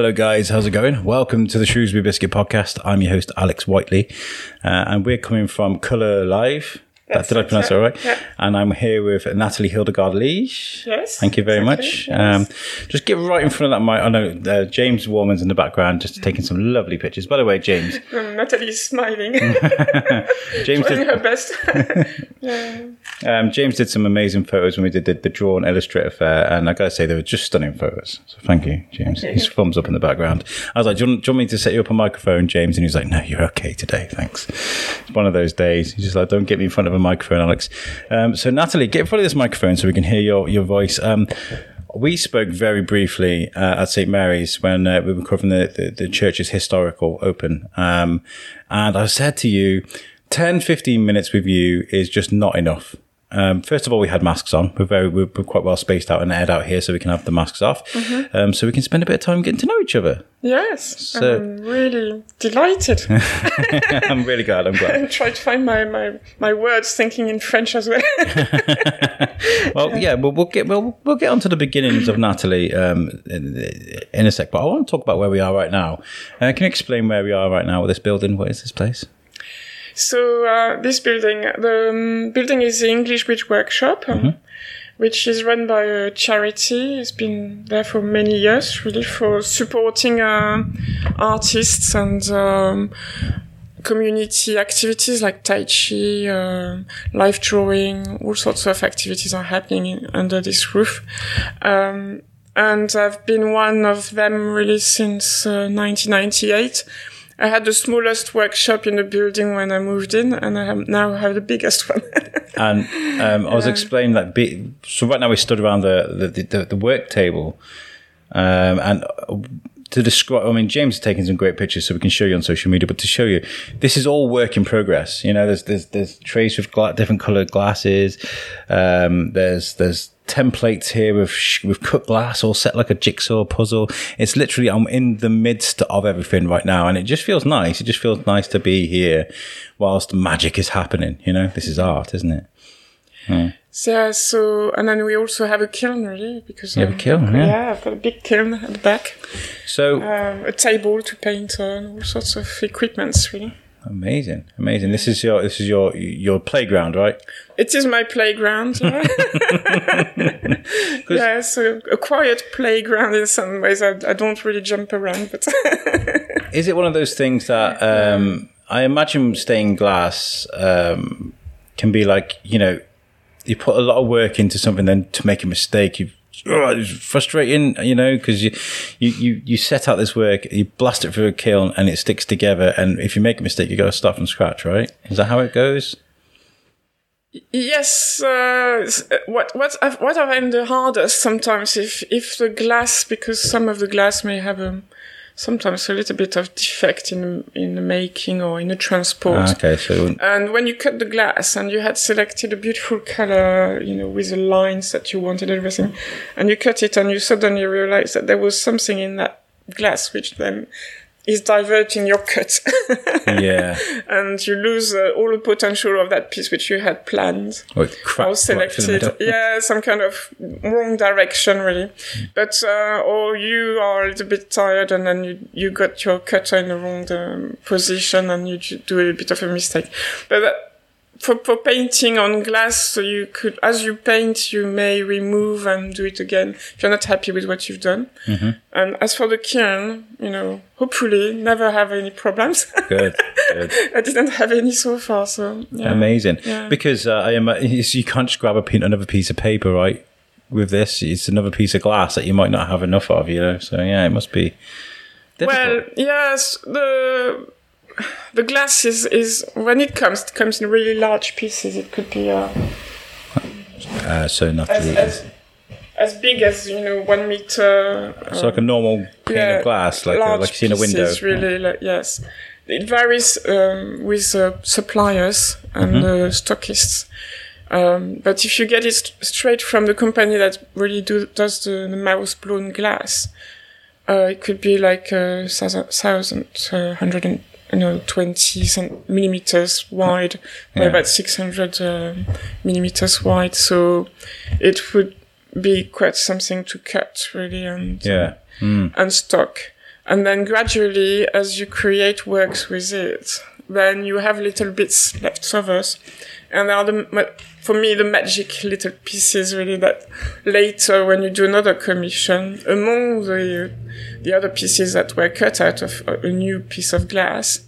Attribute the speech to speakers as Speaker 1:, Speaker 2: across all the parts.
Speaker 1: Hello, guys. How's it going? Welcome to the Shrewsbury Biscuit Podcast. I'm your host, Alex Whiteley, uh, and we're coming from Couleurlive.
Speaker 2: That's
Speaker 1: Did I pronounce that right?
Speaker 2: Yeah.
Speaker 1: And I'm here with Nathalie Hildegarde Liege.
Speaker 2: Yes,
Speaker 1: Thank you very
Speaker 2: exactly,
Speaker 1: much.
Speaker 2: yes.
Speaker 1: Um, just get right in front of that mic. I know uh, James Warman's in the background, just taking some lovely pictures. By the way, James,
Speaker 2: Nathalie's smiling,
Speaker 1: James did,
Speaker 2: her best. yeah.
Speaker 1: um, James did some amazing photos when we did the, the Draw and Illustrator Fair, and I got to say they were just stunning photos. So thank you, James. His thumbs up in the background. I was like, do you, want, do you want me to set you up a microphone, James? And he was like, no, you're okay today, thanks. It's one of those days. He's just like, don't get me in front of a microphone, Alex. Um, so Nathalie, get in front of this microphone so we can hear your your voice. Um, we spoke very briefly uh, at St Mary's when uh, we were covering the, the, the church's historical open. Um, and I said to you, 10, 15 minutes with you is just not enough. Um, first of all, we had masks on. We're very, we're, quite well spaced out and aired out here, so we can have the masks off. Um, so we can spend a bit of time getting to know each other.
Speaker 2: Yes,
Speaker 1: So-
Speaker 2: I'm really delighted.
Speaker 1: I'm really glad. I'm glad.
Speaker 2: I try to find my, my, my words thinking in French as well.
Speaker 1: Well, yeah, we'll, we'll get we'll, we'll get onto the beginnings of Nathalie um, in, in a sec. But I want to talk about where we are right now. Uh, can you explain where we are right now with this building? What is this place?
Speaker 2: So uh, this building, the um, building is the English Bridge Workshop, um, which is run by a charity. It's been there for many years, really, for supporting uh, artists and um, community activities like Tai Chi, uh, live drawing, all sorts of activities are happening in, under this roof. Um, and I've been one of them really since uh, 1998. I had the smallest workshop in the building when I moved in, and I have, now have the biggest one.
Speaker 1: And um, I was explaining that. Be, so right now we stood around the the, the, the work table, um, and to describe. I mean, James has taken some great pictures, so we can show you on social media. But to show you, this is all work in progress. You know, there's there's there's trays with gla- different coloured glasses. Um, there's there's templates here with with cut glass all set like a jigsaw puzzle. It's literally I'm in the midst of everything right now, and it just feels nice. It just feels nice to be here whilst magic is happening. You know, this is art, isn't it?
Speaker 2: So, yeah, so, and then we also have a kiln, really, because
Speaker 1: You have a
Speaker 2: um,
Speaker 1: kiln, yeah.
Speaker 2: yeah, I've got a big kiln at the back,
Speaker 1: So
Speaker 2: um, a table to paint on, all sorts of equipments, really.
Speaker 1: amazing, amazing. This is your this is your your playground, right?
Speaker 2: It is my playground. Yeah, yeah so a quiet playground in some ways. I, I don't really jump around, but
Speaker 1: Is it one of those things that um, I imagine stained glass um, can be like you know you put a lot of work into something, then to make a mistake, you. Oh, it's frustrating, you know, because you, you, you, you set out this work, you blast it through a kiln, and it sticks together. And if you make a mistake, you got to start from scratch, right? Is that how it goes?
Speaker 2: yes, uh, what what I've, what I find the hardest sometimes if if the glass because some of the glass may have a sometimes a little bit of defect in in the making or in the transport.
Speaker 1: Ah, okay, so
Speaker 2: And when you cut the glass and you had selected a beautiful color, you know, with the lines that you wanted, everything, and you cut it and you suddenly realize that there was something in that glass which then is diverting your cut.
Speaker 1: yeah,
Speaker 2: and you lose uh, all the potential of that piece which you had planned
Speaker 1: or it
Speaker 2: or
Speaker 1: right the
Speaker 2: selected.
Speaker 1: middle.
Speaker 2: yeah, some kind of wrong direction, really. But, uh, or you are a little bit tired and then you, you got your cutter in the wrong um, position and you do a bit of a mistake. But uh, for, for painting on glass, so you could, as you paint, you may remove and do it again if you're not happy with what you've done.
Speaker 1: Mm-hmm.
Speaker 2: And as for the kiln, you know, hopefully never have any problems.
Speaker 1: Good, good.
Speaker 2: I didn't have any so far, so yeah.
Speaker 1: Amazing.
Speaker 2: Yeah.
Speaker 1: Because uh, I am, you can't just grab a pin, another piece of paper, right? With this, it's another piece of glass that you might not have enough of, you know. So yeah, it must be. Difficult.
Speaker 2: Well, yes, the the glass is, is when it comes, it comes in really large pieces. It could be uh,
Speaker 1: uh, so not
Speaker 2: as, as as big as you know one meter.
Speaker 1: it's like a normal pane
Speaker 2: yeah,
Speaker 1: of glass, like a,
Speaker 2: large
Speaker 1: like you see in a window.
Speaker 2: Really, like, yes. It varies um, with uh, suppliers and
Speaker 1: Mm-hmm.
Speaker 2: uh, stockists. Um, but if you get it st- straight from the company that really do, does the, the mouth blown glass, uh, it could be like uh, thousand, thousand uh, hundred and you know twenty cent- millimeters wide, by
Speaker 1: Yeah.
Speaker 2: about six hundred um millimeters wide. So it would be quite something to cut really and
Speaker 1: Yeah. Mm.
Speaker 2: and stock. And then gradually, as you create works with it, then you have little bits left overs. And are the, for me, the magic little pieces really that later when you do another commission, among the, the other pieces that were cut out of a new piece of glass,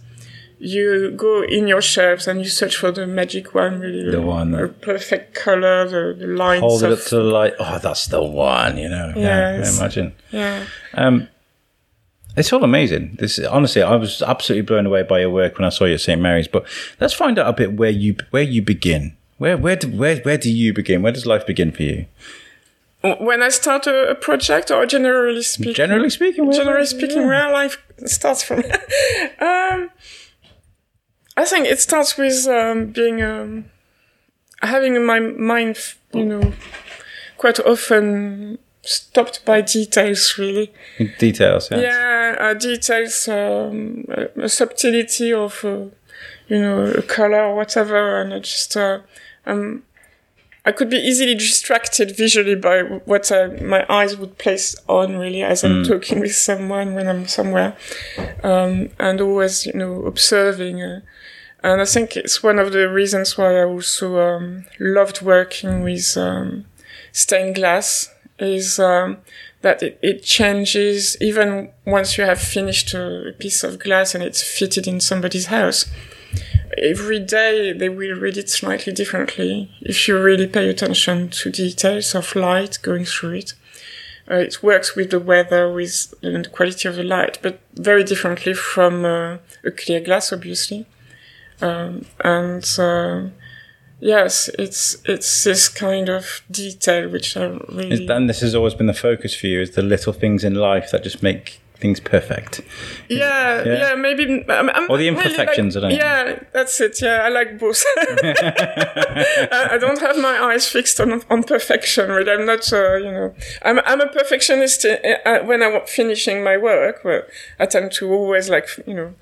Speaker 2: you go in your shelves and you search for the magic one, really.
Speaker 1: The one
Speaker 2: A perfect color, the, the lines
Speaker 1: Hold it up to the light. Oh, that's the one. You know. Yeah.
Speaker 2: Yes.
Speaker 1: I imagine.
Speaker 2: yeah.
Speaker 1: Um, it's all amazing. This honestly, I was absolutely blown away by your work when I saw you at St Mary's. But let's find out a bit where you where you begin. Where where do, where where do you begin? Where does life begin for you?
Speaker 2: When I start a, a project, or generally speaking,
Speaker 1: Generally speaking, where,
Speaker 2: generally speaking,
Speaker 1: yeah.
Speaker 2: where life starts from. um, I think it starts with um, being um, having in my mind, you know, quite often stopped by details. Really,
Speaker 1: details. Yeah.
Speaker 2: yeah, uh, details, um, a, a subtlety of, uh, you know, a color or whatever, and I just uh, um, I could be easily distracted visually by what uh, my eyes would place on really as I'm talking with someone when I'm somewhere, um, and always you know observing. Uh, and I think it's one of the reasons why I also um, loved working with um, stained glass is um, that it, it changes even once you have finished a piece of glass and it's fitted in somebody's house every day they will read it slightly differently if you really pay attention to details of light going through it. Uh, it works with the weather, with you know, the quality of the light, but very differently from uh, a clear glass, obviously. Um, and uh, yes, it's it's this kind of detail which I really
Speaker 1: and this has always been the focus for you: is the little things in life that just make things perfect.
Speaker 2: Yeah,
Speaker 1: Yeah.
Speaker 2: yeah, maybe. I'm, I'm
Speaker 1: Or the
Speaker 2: really
Speaker 1: imperfections,
Speaker 2: Like,
Speaker 1: I don't know.
Speaker 2: yeah, that's it. Yeah, I like both. I, don't have my eyes fixed on on perfection. Really, I'm not. Uh, you know, I'm I'm a perfectionist uh, uh, when I'm finishing my work. But I tend to always like you know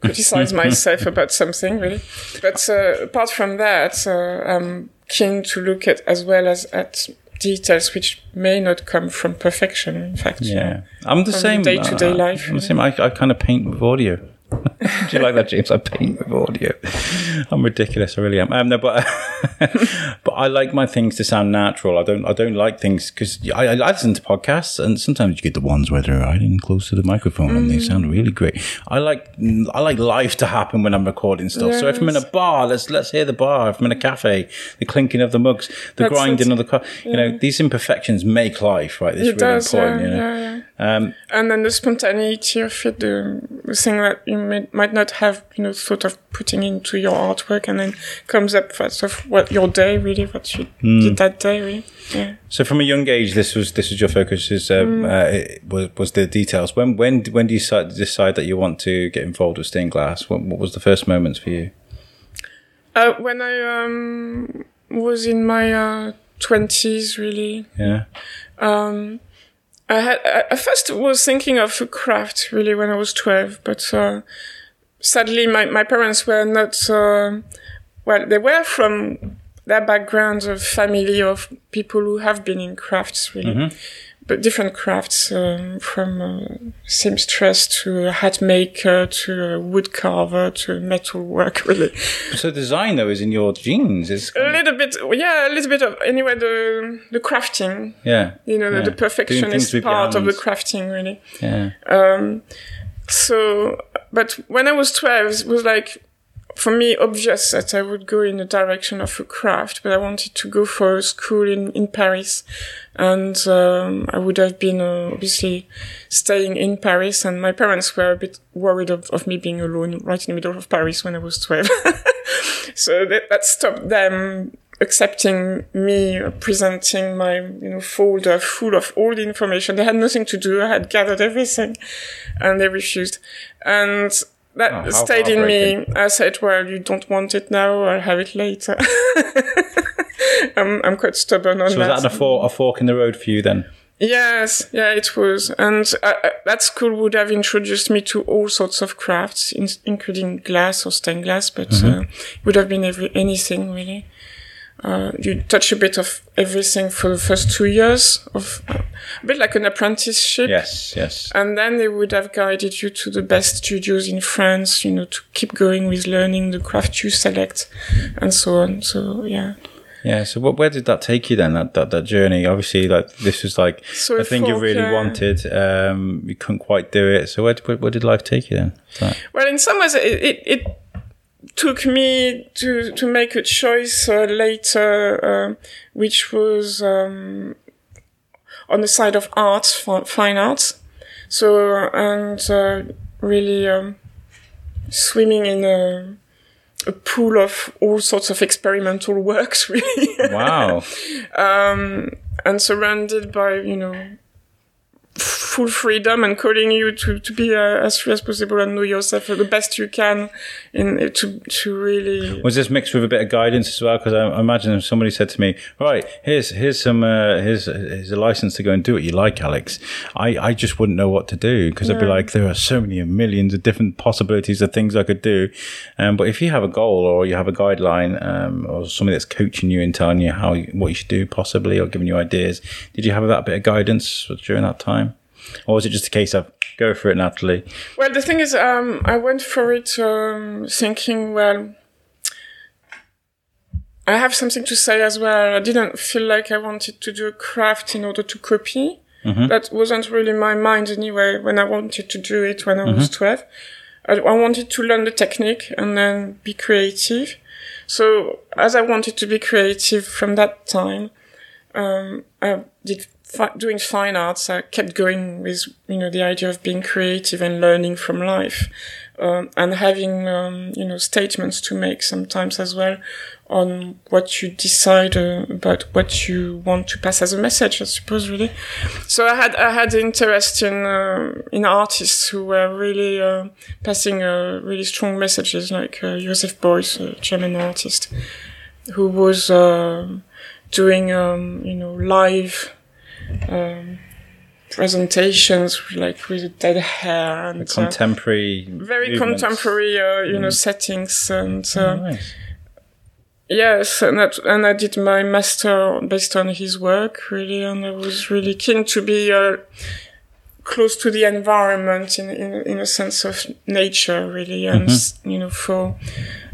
Speaker 2: criticize myself about something really. But uh, apart from that, uh, I'm keen to look at as well as at details which may not come from perfection. In fact,
Speaker 1: Yeah, I'm the same.
Speaker 2: day-to-day
Speaker 1: uh,
Speaker 2: life,
Speaker 1: I'm the same. I, I kind of paint with audio. Do you like that, James? I paint with audio. I'm ridiculous. I really am. Um, no, but but I like my things to sound natural. I don't. I don't like things because I, I listen to podcasts and sometimes you get the ones where they're hiding close to the microphone and they sound really great. I like I like life to happen when I'm recording stuff. So if I'm in a bar, let's let's hear the bar. If I'm in a cafe, the clinking of the mugs, the
Speaker 2: That's
Speaker 1: grinding of the car. You know, these imperfections make life. Right, it's
Speaker 2: it
Speaker 1: really
Speaker 2: does.
Speaker 1: important.
Speaker 2: yeah,
Speaker 1: you know.
Speaker 2: yeah, yeah.
Speaker 1: Um,
Speaker 2: and then the spontaneity of it, the, the thing that you may, might not have, you know, thought of putting into your artwork, and then comes up first of what your day really, what you
Speaker 1: Hmm.
Speaker 2: did that day, really. Yeah.
Speaker 1: So from a young age, this was this was your focus. Is um, uh, it was was the details. When when when do you decide, decide that you want to get involved with stained glass? What, what was the first moments for you?
Speaker 2: Uh, when I um, was in my twenties, really,
Speaker 1: Yeah,
Speaker 2: um, I had I first was thinking of craft really when I was twelve, but uh, sadly my my parents were not. Uh, well, they were from their backgrounds of family of people who have been in crafts really, but different crafts um, from uh, seamstress to hat maker to a wood carver to metal work really.
Speaker 1: So design though is in your genes. Is
Speaker 2: A little bit, yeah, a little bit of anyway the the crafting,
Speaker 1: yeah,
Speaker 2: you know,
Speaker 1: Yeah.
Speaker 2: the, the
Speaker 1: Doing things
Speaker 2: perfectionist part of the crafting really.
Speaker 1: yeah.
Speaker 2: Um, so, but when I was 12, it was like, for me, obvious that I would go in the direction of a craft, but I wanted to go for a school in, in Paris. And, um, I would have been, uh, obviously staying in Paris and my parents were a bit worried of, of me being alone right in the middle of Paris when I was 12. so that, that stopped them accepting me uh, presenting my you know folder full of all the information they had nothing to do i had gathered everything and they refused and that
Speaker 1: Oh,
Speaker 2: stayed in me i said well you don't want it now i'll have it later I'm, I'm quite stubborn on that.
Speaker 1: So was
Speaker 2: that
Speaker 1: a, for, a fork in the road for you then?
Speaker 2: Yes, yeah, it was. And uh, uh, that school would have introduced me to all sorts of crafts, in, including glass or stained glass, but uh, it would have been every, anything really. Uh, you touch a bit of everything for the first two years of uh, a bit like an apprenticeship.
Speaker 1: Yes, yes.
Speaker 2: And then they would have guided you to the best studios in France, you know, to keep going with learning the craft you select and so on. So, yeah.
Speaker 1: Yeah. So, what, where did that take you then? That that, that journey. Obviously, like this was like
Speaker 2: So
Speaker 1: a thing you really
Speaker 2: uh,
Speaker 1: wanted. Um, you couldn't quite do it. So, where, where, where did life take you then?
Speaker 2: Well, in some ways, it, it, it took me to, to make a choice uh, later, uh, which was um, on the side of arts, fi- fine arts. So, and uh, really um, swimming in a, a pool of all sorts of experimental works, really.
Speaker 1: Wow.
Speaker 2: um, and surrounded by, you know, full freedom and calling you to, to be uh, as free as possible and know yourself the best you can in to to really
Speaker 1: Was this mixed with a bit of guidance as well? Because I, I imagine if somebody said to me, "Right, here's here's some uh, here's here's a license to go and do what you like, Alex," I, I just wouldn't know what to do because I'd be like, there are so many millions of different possibilities of things I could do. Um, but if you have a goal or you have a guideline um, or somebody that's coaching you and telling you how you, what you should do, possibly, or giving you ideas, did you have that bit of guidance during that time, or was it just a case of go for it naturally?
Speaker 2: well the thing is um i went for it um thinking well i have something to say as well. I didn't feel like i wanted to do a craft in order to copy. That wasn't really my mind anyway when i wanted to do it when i was 12 I, I wanted to learn the technique and then be creative. So as i wanted to be creative from that time um, I did doing fine arts. I kept going with you know the idea of being creative and learning from life, um, and having um, you know statements to make sometimes as well on what you decide uh, about what you want to pass as a message. I suppose really. So I had I had interest in uh, in artists who were really uh, passing uh, really strong messages, like uh, Joseph Beuys, a German artist, who was. um doing um, you know live um, presentations like with dead hair and uh,
Speaker 1: Contemporary,
Speaker 2: very
Speaker 1: movements.
Speaker 2: contemporary uh, you know settings and uh,
Speaker 1: Nice.
Speaker 2: yes and that, and I did my master based on his work really and I was really keen to be uh, close to the environment in, in in a sense of nature really and s you know for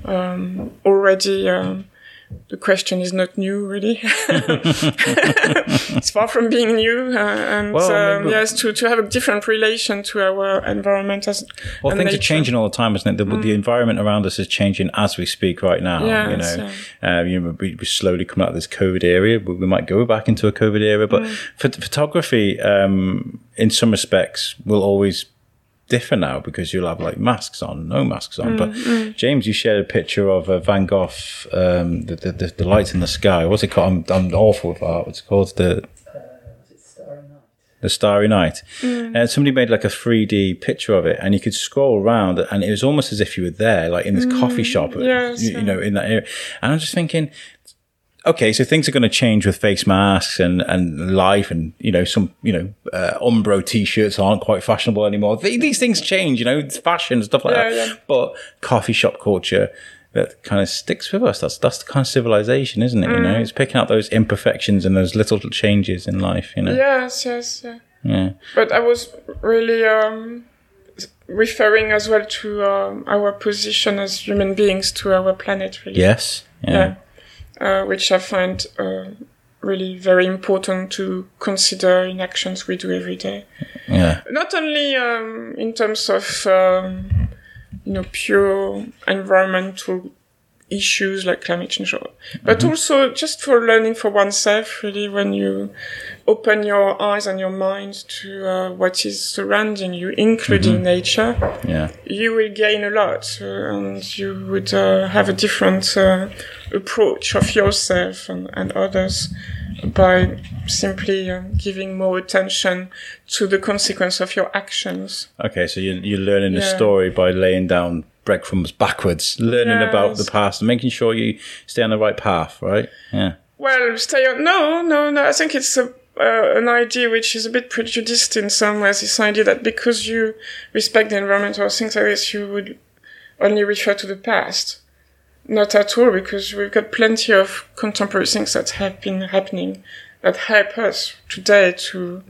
Speaker 2: um, already um, the question is not new really it's far from being new uh, and
Speaker 1: Well,
Speaker 2: um, yes to, to have a different relation to our environment as
Speaker 1: Well, things are changing all the time, isn't it? The, the environment around us is changing as we speak right now.
Speaker 2: Yes,
Speaker 1: you know, uh, you know, we, we're slowly come out of this COVID area. We, we might go back into a COVID era, but phot- photography, um, in some respects, will always differ now because you'll have like masks on, no masks on. Mm, but mm. James, you shared a picture of uh, Van Gogh, um, the, the, the the lights in the sky. What's it called? I'm, I'm awful with art. What's it called? The the Starry Night. Mm. And somebody made like a 3D picture of it, and you could scroll around, and it was almost as if you were there, like in this coffee shop,
Speaker 2: yes,
Speaker 1: you, you know, in that area. And I'm just thinking, okay, so things are going to change with face masks and, and life, and you know, some you know, uh, Umbro t-shirts aren't quite fashionable anymore. Th- These things change, you know, it's fashion and stuff like
Speaker 2: Yeah,
Speaker 1: that.
Speaker 2: yeah.
Speaker 1: But coffee shop culture. That kind of sticks with us. That's that's the kind of civilization, isn't it? You
Speaker 2: Mm.
Speaker 1: know, it's picking out those imperfections and those little changes in life. You know,
Speaker 2: yes yes yeah
Speaker 1: yeah.
Speaker 2: But I was really um, referring as well to um, our position as human beings to our planet, really.
Speaker 1: Yes. Yeah.
Speaker 2: Uh, which I find uh, really very important to consider in actions we do every day.
Speaker 1: Yeah.
Speaker 2: Not only um, in terms of um, you know pure environmental issues like climate change, but also just for learning for oneself. Really, when you open your eyes and your mind to uh, what is surrounding you, including nature,
Speaker 1: Yeah.
Speaker 2: you will gain a lot, uh, and you would uh, have a different uh, approach of yourself and, and others by simply uh, giving more attention to the consequence of your actions.
Speaker 1: Okay, so you're, you're learning the
Speaker 2: Yeah.
Speaker 1: story by laying down breadcrumbs backwards, learning about the past and making sure you stay on the right path, right? Yeah.
Speaker 2: Well, stay on. No, no, no. I think it's a, uh, an idea which is a bit prejudiced in some ways. This idea that because you respect the environment or things like this, you would only refer to the past. not at all, because we've got plenty of contemporary things that have been happening that help us today to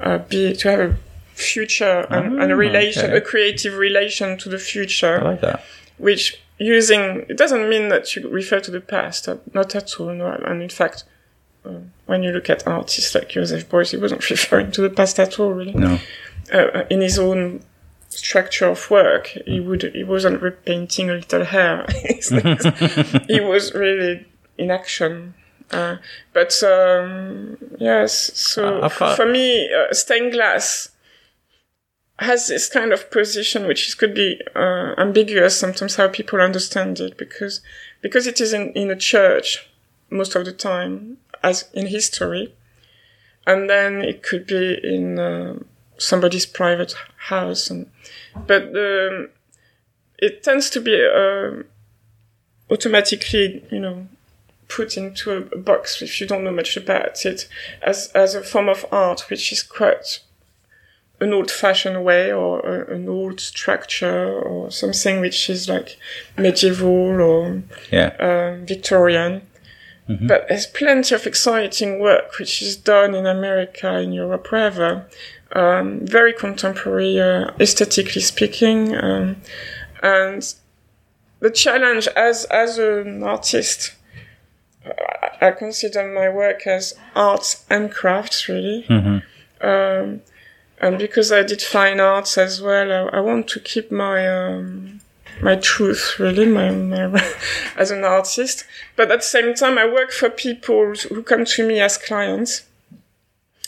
Speaker 2: uh, be to have a future and, and a
Speaker 1: Ah,
Speaker 2: relation,
Speaker 1: okay.
Speaker 2: a creative relation to the future
Speaker 1: I like that.
Speaker 2: which using it doesn't mean that you refer to the past, uh, not at all. No, and in fact, when you look at artists like Joseph Beuys, he wasn't referring to the past at all, really.
Speaker 1: No.
Speaker 2: Uh, in his own structure of work, he would he wasn't repainting a little hair. He was really in action. Uh, but um, yes, so
Speaker 1: I've
Speaker 2: for me, uh, stained glass has this kind of position which is, could be uh, ambiguous sometimes how people understand it because because it is in, in a church most of the time as in history and then it could be in uh, somebody's private house and but um, it tends to be uh, automatically you know put into a box if you don't know much about it as as a form of art which is quite an old-fashioned way or a, an old structure or something which is like medieval or
Speaker 1: Yeah.
Speaker 2: um, Victorian. But there's plenty of exciting work which is done in America, in Europe, wherever. Um, very contemporary, uh, aesthetically speaking. Um, and the challenge as, as an artist, I- I consider my work as arts and crafts, really. Um, and because I did fine arts as well, I, I want to keep my um, my truth really, my, my as an artist. But at the same time, I work for people who come to me as clients,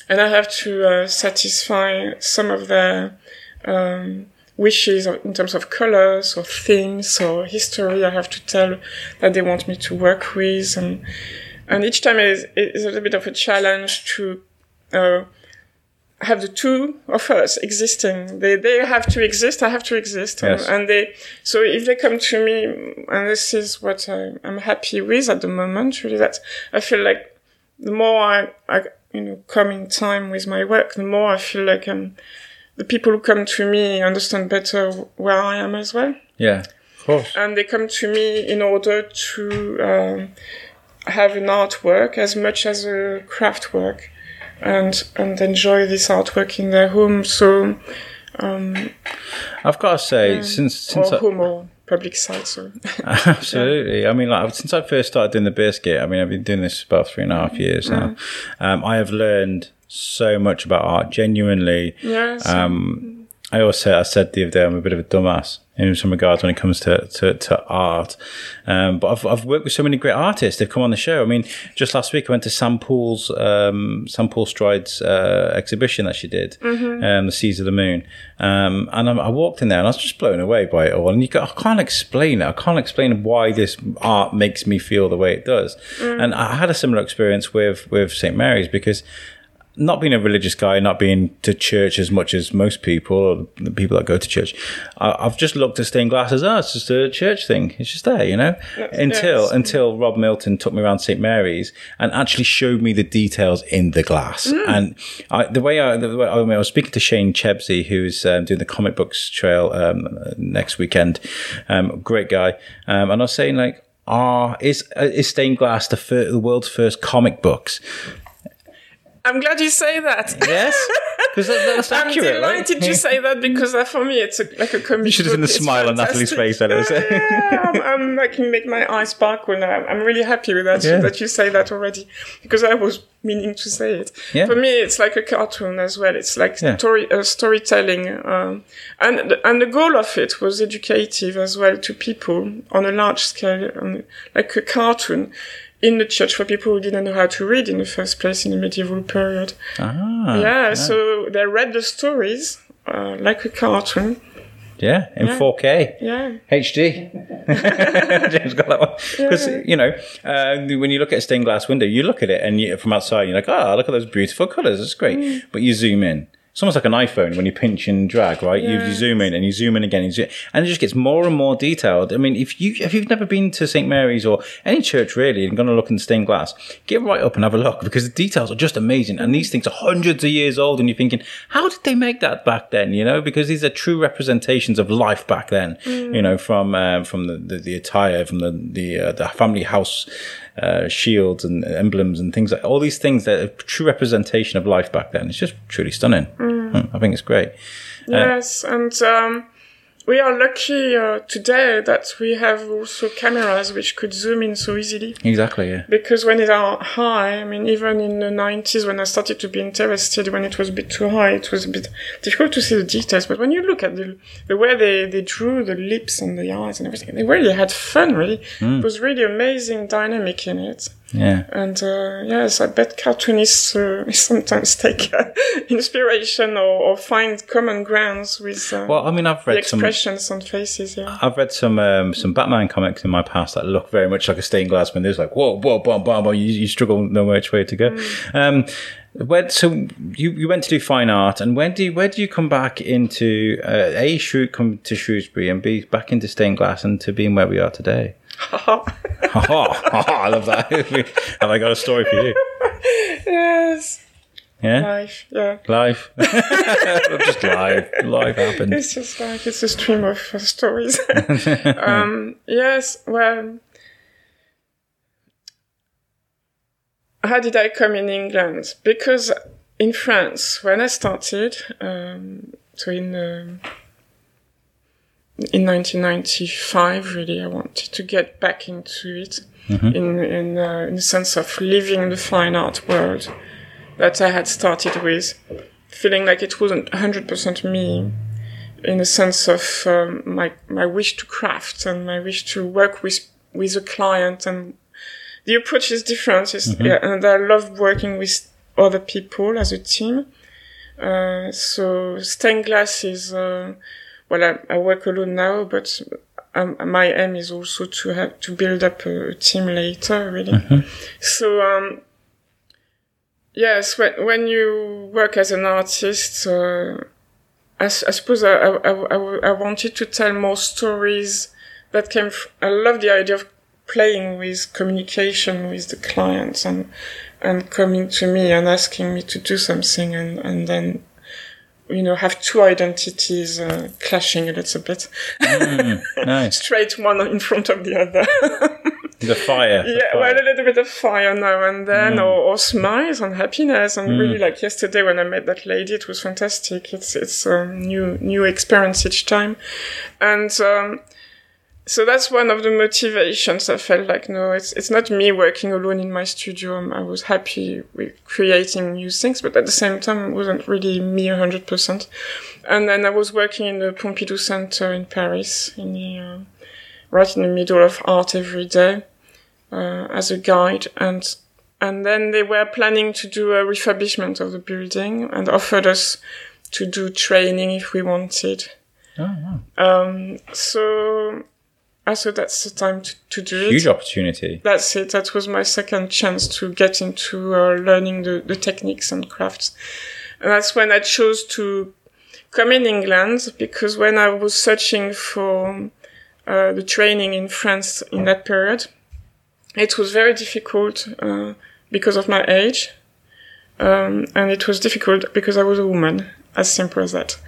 Speaker 2: and I have to uh, satisfy some of their um, wishes in terms of colors or themes or history. I have to tell that they want me to work with, and and each time is is a little bit of a challenge to. Uh, have the two of us existing. They they have to exist. I have to exist.
Speaker 1: Yes.
Speaker 2: And, and they so if they come to me, and this is what I, I'm happy with at the moment. Really, that I feel like the more I, I you know come in time with my work, the more I feel like um the people who come to me understand better where I am as well
Speaker 1: Yeah. Of course.
Speaker 2: and they come to me in order to um, have an artwork as much as a craft work and and enjoy this artwork in their home so um,
Speaker 1: I've got to say, since since
Speaker 2: or
Speaker 1: I,
Speaker 2: home or public site so
Speaker 1: Absolutely. I mean, like since I first started doing the biscuit, I mean, I've been doing this about three and a half years now. Um, I have learned so much about art. Genuinely,
Speaker 2: yes
Speaker 1: um, I also I said the other day I'm a bit of a dumbass in some regards when it comes to to, to art. Um, but I've I've worked with so many great artists. They've come on the show. I mean, just last week I went to Sam Pool's um, Sam Pool Stride's uh, exhibition that she did, um, the Seas of the Moon. Um, and I, I walked in there and I was just blown away by it all. And you go, I can't explain it. I can't explain why this art makes me feel the way it does. And I had a similar experience with with St Mary's because not being a religious guy, not being to church as much as most people, or the people that go to church, I, I've just looked at stained glass as, oh, it's just a church thing. It's just there, you know? until
Speaker 2: yes.
Speaker 1: until Rob Milton took me around St. Mary's and actually showed me the details in the glass. And I, the way I, the way I, mean, I was speaking to Shane Chebsey, who's um, doing the comic books trail um, next weekend. Um, great guy. Um, and I was saying, like, Ah, is uh, is stained glass the, fir- the world's first comic books?
Speaker 2: I'm glad you say that
Speaker 1: Yes, because that, that's
Speaker 2: I'm
Speaker 1: accurate.
Speaker 2: delighted
Speaker 1: right?
Speaker 2: you say that because uh, for me it's a, like a comic
Speaker 1: You should have seen the smile on
Speaker 2: Nathalie's
Speaker 1: face. That was it.
Speaker 2: yeah, I'm, I'm like make my eyes sparkle now. I'm really happy with that
Speaker 1: Yeah.
Speaker 2: that you say that already because I was meaning to say it.
Speaker 1: Yeah.
Speaker 2: For me, it's like a cartoon as well. It's like
Speaker 1: Yeah.
Speaker 2: story uh, storytelling, um, and the, and the goal of it was educative as well to people on a large scale, um, like a cartoon. In the church for people who didn't know how to read in the first place in the medieval period.
Speaker 1: Ah,
Speaker 2: yeah, so they read the stories uh, like a cartoon.
Speaker 1: yeah, in 4K.
Speaker 2: Yeah.
Speaker 1: HD. James got that one. Because, you know, uh, when you look at a stained glass window, you look at it and you, from outside, you're like, oh, look at those beautiful colours. It's great.
Speaker 2: Mm.
Speaker 1: But you zoom in. It's almost like an iPhone when you pinch and drag, right? You, you zoom in and you zoom in again, and, you zoom- and it just gets more and more detailed. I mean, if you if you've never been to St Mary's or any church really and gone to look in stained glass, get right up and have a look because the details are just amazing. And these things are hundreds of years old, and you're thinking, how did they make that back then? You know, because these are true representations of life back then. You know, from um, from the, the, the attire, from the the uh, the family house. Uh, shields and emblems and things like all these things that are a true representation of life back then. It's just truly stunning. Mm, I think it's great.
Speaker 2: Yes, and um, we are lucky uh, today that we have also cameras which could zoom in so easily.
Speaker 1: Exactly. Yeah.
Speaker 2: Because when it are high, I mean, even in the 90s when I started to be interested, when it was a bit too high, it was a bit difficult to see the details. But when you look at the, the way they, they drew the lips and the eyes and everything, they really had fun, really. It was really amazing dynamic in it.
Speaker 1: Yeah.
Speaker 2: And uh, yes, I bet cartoonists uh, sometimes take uh, inspiration or, or find common grounds with uh,
Speaker 1: Well, I mean, I've read some.
Speaker 2: expressions on faces. Yeah.
Speaker 1: I've read some um, some Batman comics in my past that look very much like a stained glass when there's like whoa whoa bum bum bum you, you struggle know which way to go. Um, where, so you, you went to do fine art and when do you, where do you come back into uh, a Shrew come to Shrewsbury and be back into stained glass and to being where we are today? Ha ha, I love that. Have I got a story for you?
Speaker 2: yes,
Speaker 1: Yeah,
Speaker 2: life. Yeah.
Speaker 1: live, just live, live happened.
Speaker 2: It's just like it's a stream of uh, stories. um, yes, well, how did I come in England? Because in France, when I started, um, so in um in 1995, really, I wanted to get back into it in in, uh, in the sense of living the fine art world that I had started with, feeling like it wasn't 100% me in the sense of um, my my wish to craft and my wish to work with with a client and the approach is different. It's, yeah, and I love working with other people as a team. Uh, so stained glass is uh, well, I, I work alone now, but um, my aim is also to have to build up a, a team later, really. So um, yes, when when you work as an artist. Uh, I, I suppose I, I, I, I wanted to tell more stories that came. F- I love the idea of playing with communication with the clients and and coming to me and asking me to do something and and then you know have two identities uh, clashing a little bit,
Speaker 1: Nice,
Speaker 2: straight one in front of the other.
Speaker 1: the fire. the
Speaker 2: Yeah,
Speaker 1: fire.
Speaker 2: well, a little bit of fire now and then, or, or smiles and happiness, and really, like yesterday when I met that lady, it was fantastic. It's it's a new new experience each time, and um, so that's one of the motivations. I felt like no, it's it's not me working alone in my studio. Um, I was happy with creating new things, but at the same time, it wasn't really me hundred percent. And then I was working in the Pompidou Center in Paris, in the uh, right in the middle of art every day uh, as a guide and and then they were planning to do a refurbishment of the building and offered us to do training if we wanted.
Speaker 1: Oh,
Speaker 2: Um, so I thought that's the time to, to do it.
Speaker 1: Huge opportunity.
Speaker 2: That's it. That was my second chance to get into uh, learning the, the techniques and crafts. And that's when I chose to come in England because when I was searching for uh, the training in France in that period, it was very difficult uh, because of my age. Um, and it was difficult because I was a woman, as simple as that.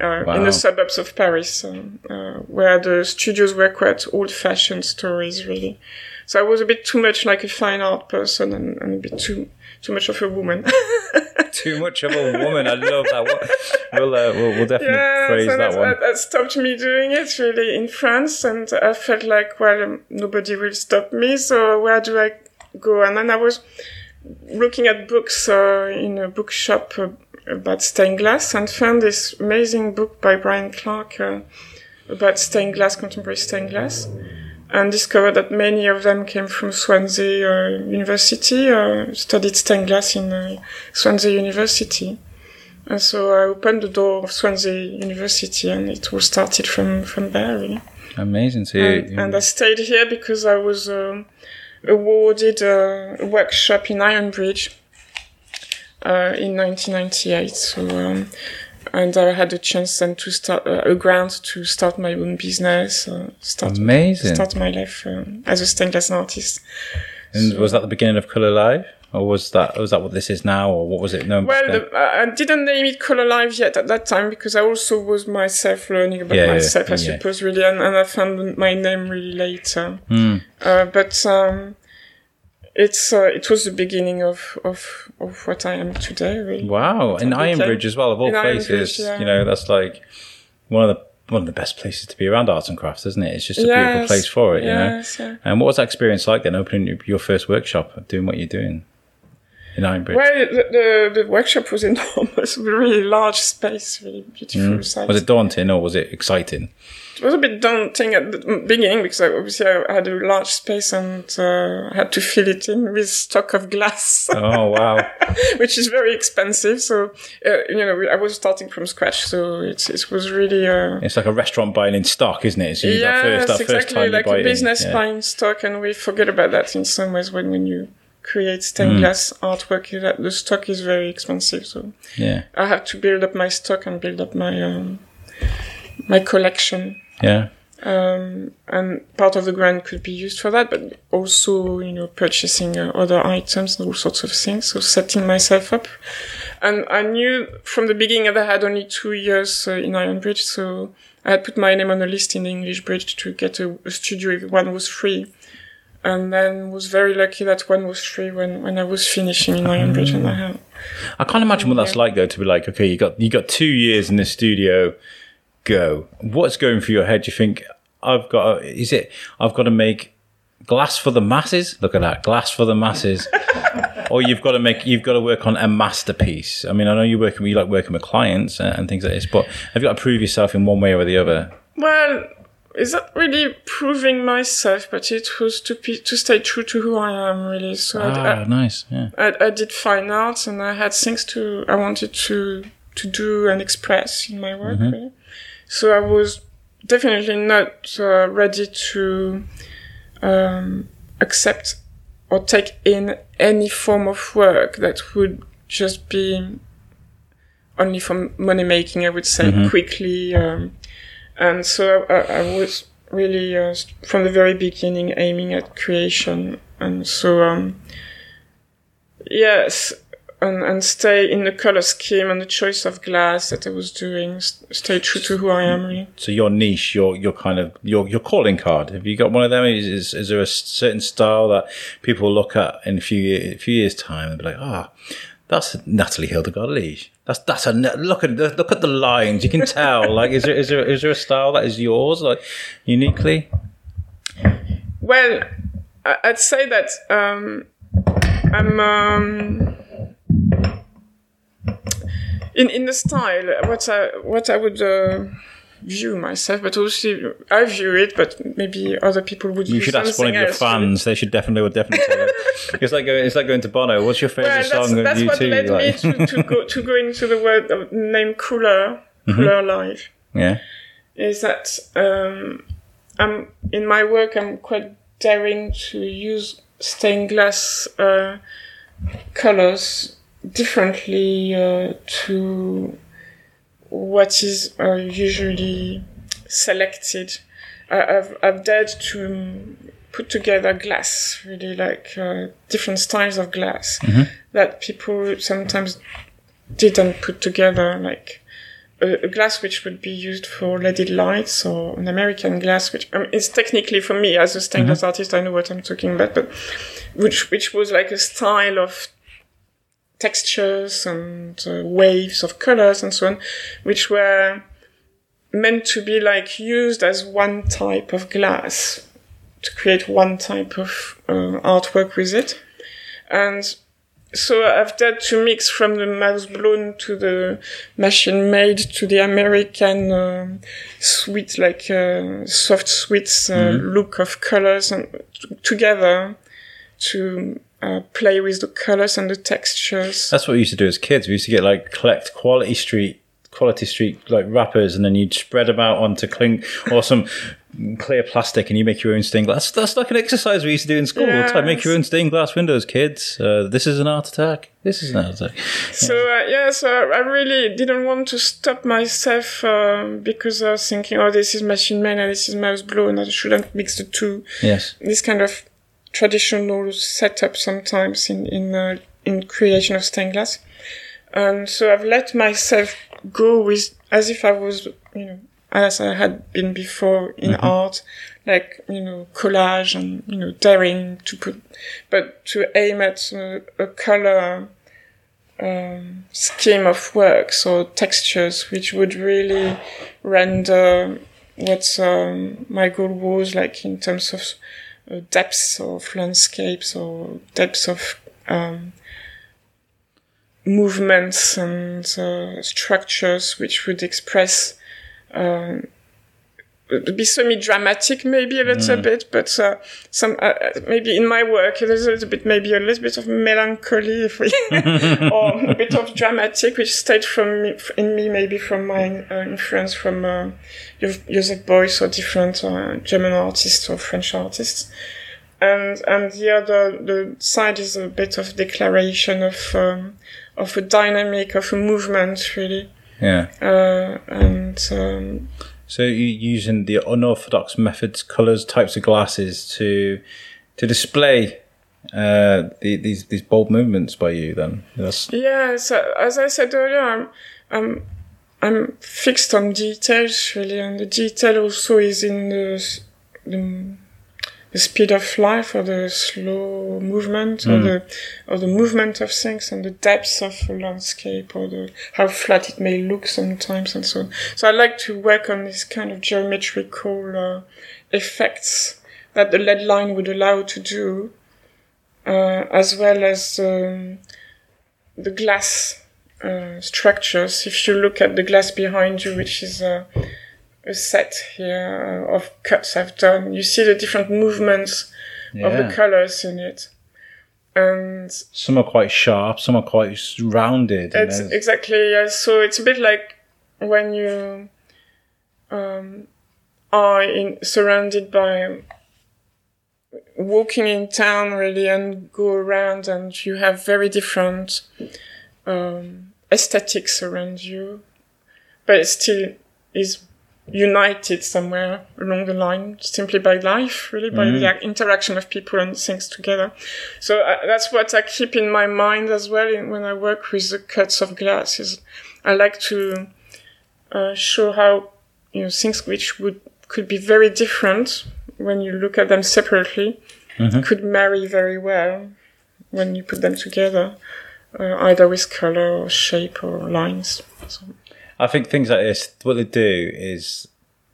Speaker 2: Uh, in the suburbs of Paris, um, uh, where the studios were quite old-fashioned stories, really. So I was a bit too much like a fine art person and, and a bit too too much of a woman.
Speaker 1: Too much of a woman. I love that. We'll, uh, we'll, we'll definitely
Speaker 2: yeah,
Speaker 1: phrase
Speaker 2: so
Speaker 1: that
Speaker 2: that,
Speaker 1: one.
Speaker 2: that, that stopped me doing it really in France, and I felt like, well, um, nobody will stop me. So where do I go? And then I was looking at books uh, in a bookshop uh, about stained glass, and found this amazing book by Brian Clarke uh, about stained glass, contemporary stained glass. And discovered that many of them came from Swansea uh, University, uh, studied stained glass in uh, Swansea University. And so I opened the door of Swansea University and it all started from, from there, really.
Speaker 1: Amazing. So you,
Speaker 2: And, and I stayed here because I was um awarded a workshop in Ironbridge uh, in 1998. So, um, and I had a chance then to start uh, a grant to start my own business, uh, start
Speaker 1: Amazing.
Speaker 2: start my life um, as a stained glass artist.
Speaker 1: And was that the beginning of Couleurlive, or was that was that what this is now, or what was it known?
Speaker 2: Well, the, I I didn't name it Couleurlive yet at that time because I also was myself learning about
Speaker 1: Yeah, yeah,
Speaker 2: myself, I
Speaker 1: yeah.
Speaker 2: suppose, really, and, and I found my name really later.
Speaker 1: Hmm.
Speaker 2: Uh, but um, it's uh, it was the beginning of, of of what I am today, really.
Speaker 1: wow, in
Speaker 2: Okay.
Speaker 1: Ironbridge as well, of all
Speaker 2: In
Speaker 1: places.
Speaker 2: Yeah.
Speaker 1: You know, that's like one of the one of the best places to be around arts and crafts, isn't it? It's just a beautiful place for it. You know.
Speaker 2: yeah.
Speaker 1: And what was that experience like then, opening your first workshop, doing what you're doing in Ironbridge?
Speaker 2: Well, the, the the workshop was enormous, really large space, really beautiful.
Speaker 1: Mm. was it daunting or was it exciting?
Speaker 2: It was a bit daunting at the beginning because I, obviously I had a large space and uh, I had to fill it in with stock of glass,
Speaker 1: Oh wow!
Speaker 2: which is very expensive. So uh, you know, I was starting from scratch, so it's it was really. Uh,
Speaker 1: It's like a restaurant buying in stock, isn't it? So you that first,
Speaker 2: exactly,
Speaker 1: time
Speaker 2: like a business
Speaker 1: yeah.
Speaker 2: buying stock, and we forget about that in some ways when when you create
Speaker 1: Mm.
Speaker 2: stained glass artwork. That the stock is very expensive, so
Speaker 1: Yeah,
Speaker 2: I have to build up my stock and build up my um, my collection.
Speaker 1: Yeah.
Speaker 2: um, and part of the grant could be used for that, but also, you know, purchasing uh, other items and all sorts of things. So setting myself up. And I knew from the beginning that I had only two years uh, in Ironbridge, so I had put my name on a list in the English Bridge to get a, a studio if one was free. And then was very lucky that one was free when, when I was finishing in Ironbridge and I had,
Speaker 1: I can't imagine what that's like though. To be like, okay, you got you got two years in the studio. Go. What's going through your head? Do you think I've got? To, is it I've got to make glass for the masses? Look at that, glass for the masses. or you've got to make you've got to work on a masterpiece. I mean, I know you're working, you like working with clients and, and things like this, but have you got to prove yourself in one way or the other?
Speaker 2: Well, is that really proving myself? But it was to be, to stay true to who I am, really. So I,
Speaker 1: Ah, nice. Yeah.
Speaker 2: I, I did fine arts, and I had things to I wanted to to do and express in my work. Really. So I was definitely not uh, ready to um, accept or take in any form of work that would just be only for money making. I would say quickly, um, and so I, I was really uh, from the very beginning aiming at creation, and so um, yes, and and stay in the color scheme and the choice of glass that I was doing. Stay true to who I am. Really.
Speaker 1: So your niche, your your kind of your your calling card. Have you got one of them? Is is, is there a certain style that people look at in a few year, a few years time and be like, ah, that's Nathalie Hildegarde Liege. That's that's a look at the look at the lines. You can tell. like, is there is there is there a style that is yours, like uniquely?
Speaker 2: Well, I'd say that um, I'm um, in in the style. What I what I would uh, view myself, but also I view it, but maybe other people would.
Speaker 1: You should ask one of your fans. They should definitely would definitely tell you. It's like going it's like going to Bono. What's your favorite
Speaker 2: Well,
Speaker 1: song
Speaker 2: that's
Speaker 1: you
Speaker 2: what led me to, to go to go into the word of name cooler,
Speaker 1: Mm-hmm.
Speaker 2: Couleurlive.
Speaker 1: yeah.
Speaker 2: is that um, I'm in my work. I'm quite daring to use stained glass uh, colors differently uh, to what is uh, usually selected. I've I've dared to put together glass, really like uh, different styles of glass that people sometimes didn't put together, like a, glass which would be used for leaded lights or an American glass, which I mean, it's technically for me as a stained glass artist, I know what I'm talking about, but which which was like a style of textures and uh, waves of colors and so on, which were meant to be like used as one type of glass to create one type of uh, artwork with it, and so I've had to mix from the mouth blown to the machine made to the American uh, sweet, like uh, soft sweets uh, look of colors and t- together to uh, play with the colors and the textures.
Speaker 1: That's what we used to do as kids. We used to get like collect quality street quality street like wrappers and then you'd spread them out onto cling or some clear plastic and you make your own stained glass. That's like an exercise we used to do in school. It's like make your own stained glass windows, kids. Uh, this is an art attack. This is an art attack.
Speaker 2: So uh, yeah, so I really didn't want to stop myself um, because I was thinking, oh, this is machine man and this is mouse blow, and I shouldn't mix the two.
Speaker 1: Yes.
Speaker 2: This kind of traditional setup sometimes in in uh, in creation of stained glass, and so I've let myself go with as if I was, you know, as I had been before in mm-hmm. art, like, you know, collage and, you know, daring to put, but to aim at a, a color, um, scheme of works or textures which would really render what um, my goal was like in terms of uh, depths of landscapes or depths of um, movements and uh, structures which would express um, be semi-dramatic maybe a little mm. bit, but uh, some uh, maybe in my work there's a little bit maybe a little bit of melancholy or a bit of dramatic, which stayed from me, in me maybe from my uh, influence from uh, Joseph Beuys or different uh, German artists or French artists. And and the other the side is a bit of declaration of um, of a dynamic of a movement really.
Speaker 1: Yeah.
Speaker 2: Uh, and um,
Speaker 1: so you're using the unorthodox methods, colors, types of glasses to to display uh, the, these these bold movements by you. Then
Speaker 2: yes. Yeah. So as I said earlier, I'm I'm I'm fixed on details really, and the detail also is in the, the the speed of life or the slow movement mm. or the or the movement of things and the depth of a landscape or the how flat it may look sometimes and so on. So I like to work on this kind of geometrical uh, effects that the lead line would allow to do, uh, as well as um, the glass uh, structures. If you look at the glass behind you, which is uh, a set here of cuts I've done. You see the different movements yeah. of the colors in it. And
Speaker 1: some are quite sharp, some are quite rounded.
Speaker 2: It's exactly, yeah. So it's a bit like when you um, are in, surrounded by walking in town really and go around and you have very different um, aesthetics around you, but it still is united somewhere along the line simply by life, really, by mm-hmm. the interaction of people and things together. So uh, that's what I keep in my mind as well when I work with the cuts of glass. Is I like to uh, show how you know things which would could be very different when you look at them separately mm-hmm. could marry very well when you put them together, uh, either with color or shape or lines. So.
Speaker 1: I think things like this, what they do is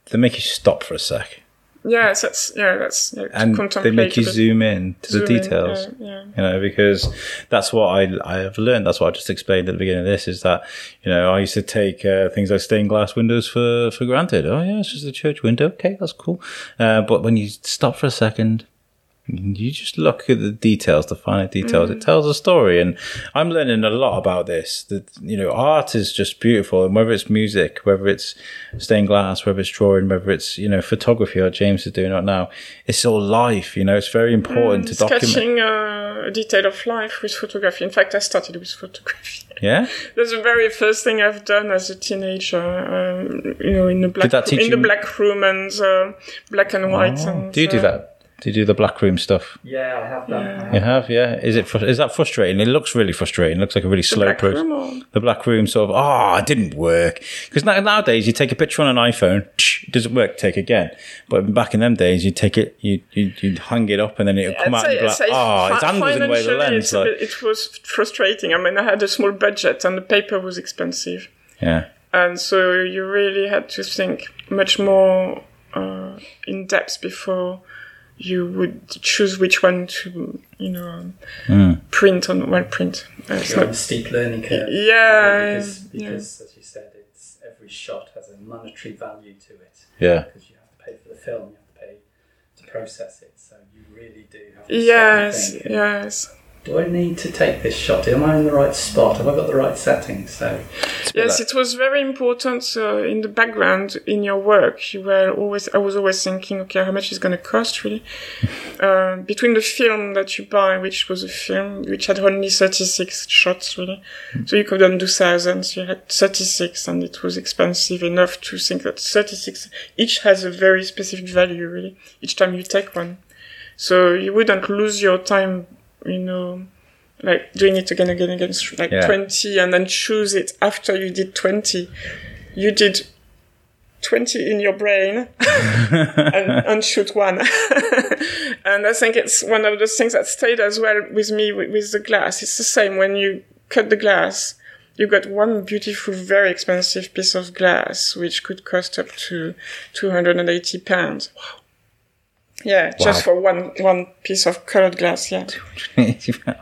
Speaker 1: they make you stop for a sec.
Speaker 2: Yeah, that's yeah, that's yeah,
Speaker 1: and they make you zoom in to zoom the details.
Speaker 2: In, yeah, yeah.
Speaker 1: You know, because that's what I I have learned. That's what I just explained at the beginning of this is that you know I used to take uh, things like stained glass windows for for granted. Oh yeah, it's just a church window. Okay, that's cool. Uh, but when you stop for a second, you just look at the details, the finer details. Mm. It tells a story, and I'm learning a lot about this. That you know, art is just beautiful, and whether it's music, whether it's stained glass, whether it's drawing, whether it's you know photography, like James is doing right now, it's all life. You know, it's very important mm, to document.
Speaker 2: Sketching uh, a detail of life with photography. In fact, I started with photography.
Speaker 1: Yeah,
Speaker 2: that's the very first thing I've done as a teenager. Um, you know, in the black in the black room and uh, black and white. Oh, and,
Speaker 1: do you do that? Do you do the black room stuff?
Speaker 3: Yeah, I have done. Yeah.
Speaker 1: You have, yeah. Is it is that frustrating? It looks really frustrating. It looks like a really slow process. The black room sort of, oh, it didn't work. Because nowadays you take a picture on an iPhone, it doesn't work, take again. But back in them days, you take it, you you you hang it up, and then it'll come out and be like, oh, it's angles in the way of the lens.
Speaker 2: Like. Bit, it was frustrating. I mean, I had a small budget, and the paper was expensive.
Speaker 1: Yeah.
Speaker 2: And so you really had to think much more uh, in depth before you would choose which one to, you know, mm. print on. Well, print.
Speaker 3: Uh, it's not a steep learning curve.
Speaker 2: Yeah,
Speaker 3: because, because yeah. as you said, it's every shot has a monetary value to it.
Speaker 1: Yeah,
Speaker 3: because you have to pay for the film, you have to pay to process it. So you really do have to.
Speaker 2: Yes, yes.
Speaker 3: Do I need to take this shot? Am I in the right spot? Have I got the right settings? So
Speaker 2: Yes, it was very important uh, in the background in your work. You were always, I was always thinking, okay, how much is going to cost really? uh, between the film that you buy, which was a film which had only 36 shots really. So you couldn't do thousands. You had 36 and it was expensive enough to think that 36 each has a very specific value really. Each time you take one. So you wouldn't lose your time, you know, like doing it again, again, again, like
Speaker 1: Yeah.
Speaker 2: 20 and then choose it after you did 20. You did 20 in your brain and, and shoot one. and I think it's one of those things that stayed as well with me with, with the glass. It's the same when you cut the glass. You got one beautiful, very expensive piece of glass, which could cost up to 280 pounds. Wow. Yeah, just for one, one piece of colored glass. Yeah.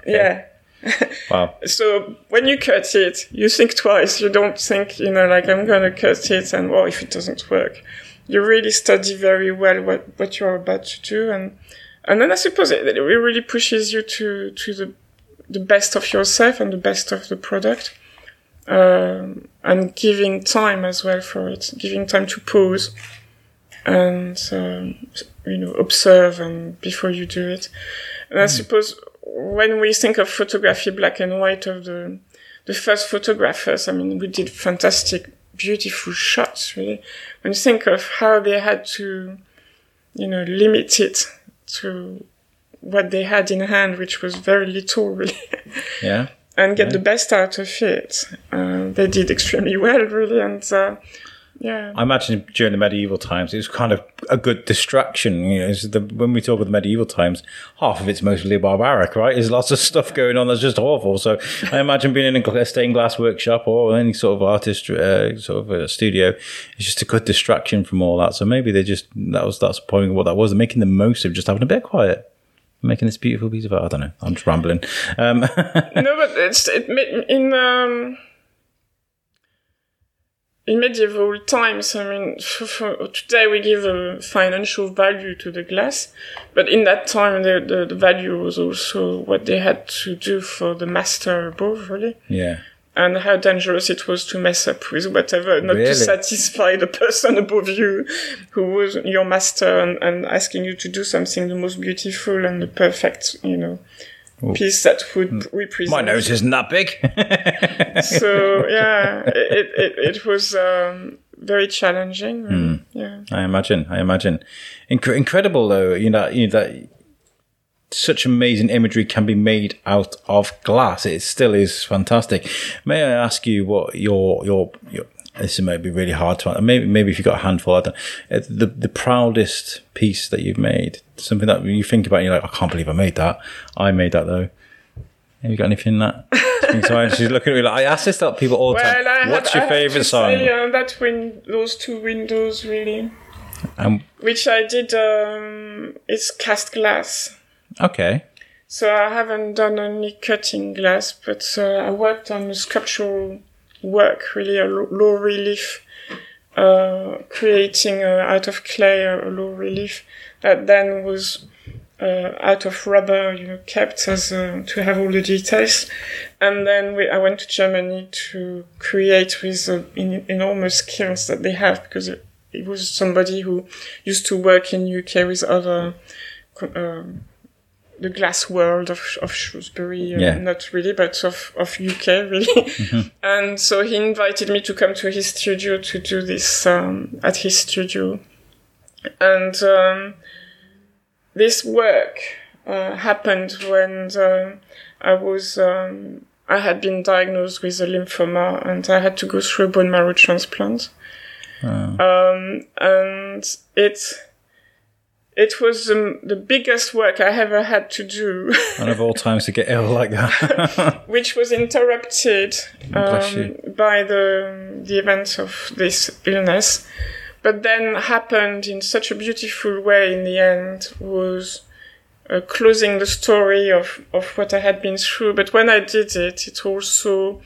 Speaker 2: Yeah.
Speaker 1: Wow.
Speaker 2: So when you cut it, you think twice. You don't think, you know, like I'm gonna cut it and well, if it doesn't work, you really study very well what what you're about to do, and and then I suppose it, it really pushes you to to the the best of yourself and the best of the product, um, and giving time as well for it, giving time to pause and um, you know observe and before you do it. And I suppose when we think of photography, black and white of the the first photographers, I mean, we did fantastic, beautiful shots. Really, when you think of how they had to, you know, limit it to what they had in hand, which was very little, really,
Speaker 1: Yeah.
Speaker 2: and get the best out of it. Uh, they did extremely well, really, and uh, yeah.
Speaker 1: I imagine during the medieval times, it was kind of a good distraction. You know, the, when we talk of the medieval times, half of it's mostly barbaric, right? There's lots of stuff going on that's just awful. So I imagine being in a stained glass workshop or any sort of artist uh, sort of a studio is just a good distraction from all that. So maybe they just that was that's probably what that was. They're making the most of just having a bit of quiet. Making this beautiful piece of art. I don't know. I'm just rambling. Um,
Speaker 2: no, but it's it in um, in medieval times. I mean, today we give a financial value to the glass, but in that time the, the the value was also what they had to do for the master above, really,
Speaker 1: yeah.
Speaker 2: and how dangerous it was to mess up with whatever, not
Speaker 1: Really?
Speaker 2: to satisfy the person above you, who was your master, and, and asking you to do something the most beautiful and the perfect, you know. Piece that would represent
Speaker 1: My nose isn't that big.
Speaker 2: so yeah, it it, it was um, very challenging.
Speaker 1: Hmm.
Speaker 2: Yeah,
Speaker 1: I imagine. I imagine. Inc- incredible, though. You know, you know that such amazing imagery can be made out of glass. It still is fantastic. May I ask you what your your your this might be really hard to maybe maybe if you've got a handful. I don't. uh, The the proudest piece that you've made, something that you think about, and you're like, I can't believe I made that. I made that though. Have you got anything in that? springs? She's looking at me like I ask this to people all the
Speaker 2: well,
Speaker 1: time.
Speaker 2: I
Speaker 1: What's
Speaker 2: had,
Speaker 1: your favorite
Speaker 2: to
Speaker 1: song?
Speaker 2: Say, uh, that win those two windows really,
Speaker 1: Um,
Speaker 2: which I did. Um, it's cast glass.
Speaker 1: okay.
Speaker 2: So I haven't done any cutting glass, but uh, I worked on a sculptural work, really a low relief, uh, creating uh, out of clay a low relief that then was uh, out of rubber, you know, kept as uh, to have all the details. And then we, I went to Germany to create with uh, in, enormous skills that they have because it, it was somebody who used to work in UK with other. Um, the glass world of of Shrewsbury, uh,
Speaker 1: Yeah.
Speaker 2: not really, but of of UK really. and so he invited me to come to his studio to do this um, at his studio, and um, this work uh, happened when um I was um, I had been diagnosed with a lymphoma and I had to go through a bone marrow transplant. Um, and it it was the, the biggest work I ever had to do,
Speaker 1: And of all times to get ill like that.
Speaker 2: which was interrupted um, by the the events of this illness, but then happened in such a beautiful way in the end was uh, closing the story of, of what I had been through. But when I did it, it also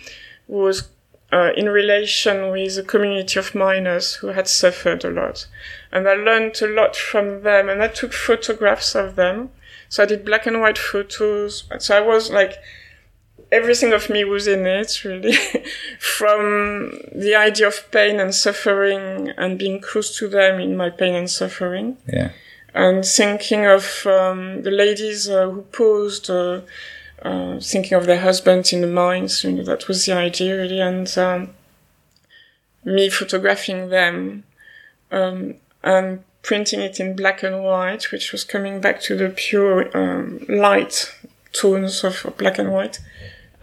Speaker 2: was uh, in relation with a community of miners who had suffered a lot. And I learned a lot from them and I took photographs of them. So I did black and white photos. So I was like, everything of me was in it, really. From the idea of pain and suffering and being close to them in my pain and suffering.
Speaker 1: Yeah.
Speaker 2: And thinking of um, the ladies uh, who posed, uh, uh, thinking of their husbands in the mines. You know, that was the idea, really. And um, me photographing them um, and printing it in black and white, which was coming back to the pure um, light tones of black and white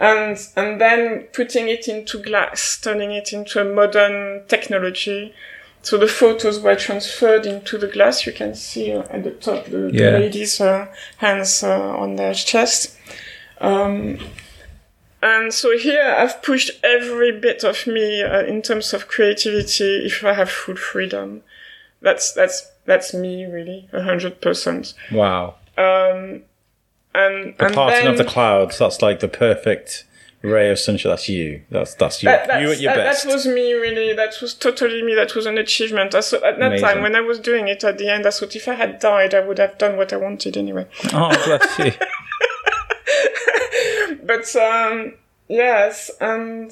Speaker 2: and and then putting it into glass, turning it into a modern technology. So the photos were transferred into the glass. You can see uh, at the top the,
Speaker 1: Yeah.
Speaker 2: the lady's uh, hands uh, on their chest. Um, and so here I've pushed every bit of me uh, in terms of creativity. If I have full freedom, that's that's that's me really, a hundred percent.
Speaker 1: Wow.
Speaker 2: Um, and
Speaker 1: The
Speaker 2: and
Speaker 1: parting
Speaker 2: then,
Speaker 1: of the clouds, that's like the perfect ray of sunshine. That's you. That's that's you.
Speaker 2: That, that's,
Speaker 1: you at your
Speaker 2: that,
Speaker 1: best.
Speaker 2: that was me, really. That was totally me. That was an achievement. I thought, at that
Speaker 1: Amazing.
Speaker 2: time, when I was doing it at the end, I thought if I had died, I would have done what I wanted anyway.
Speaker 1: Oh, bless you.
Speaker 2: But um, yes, and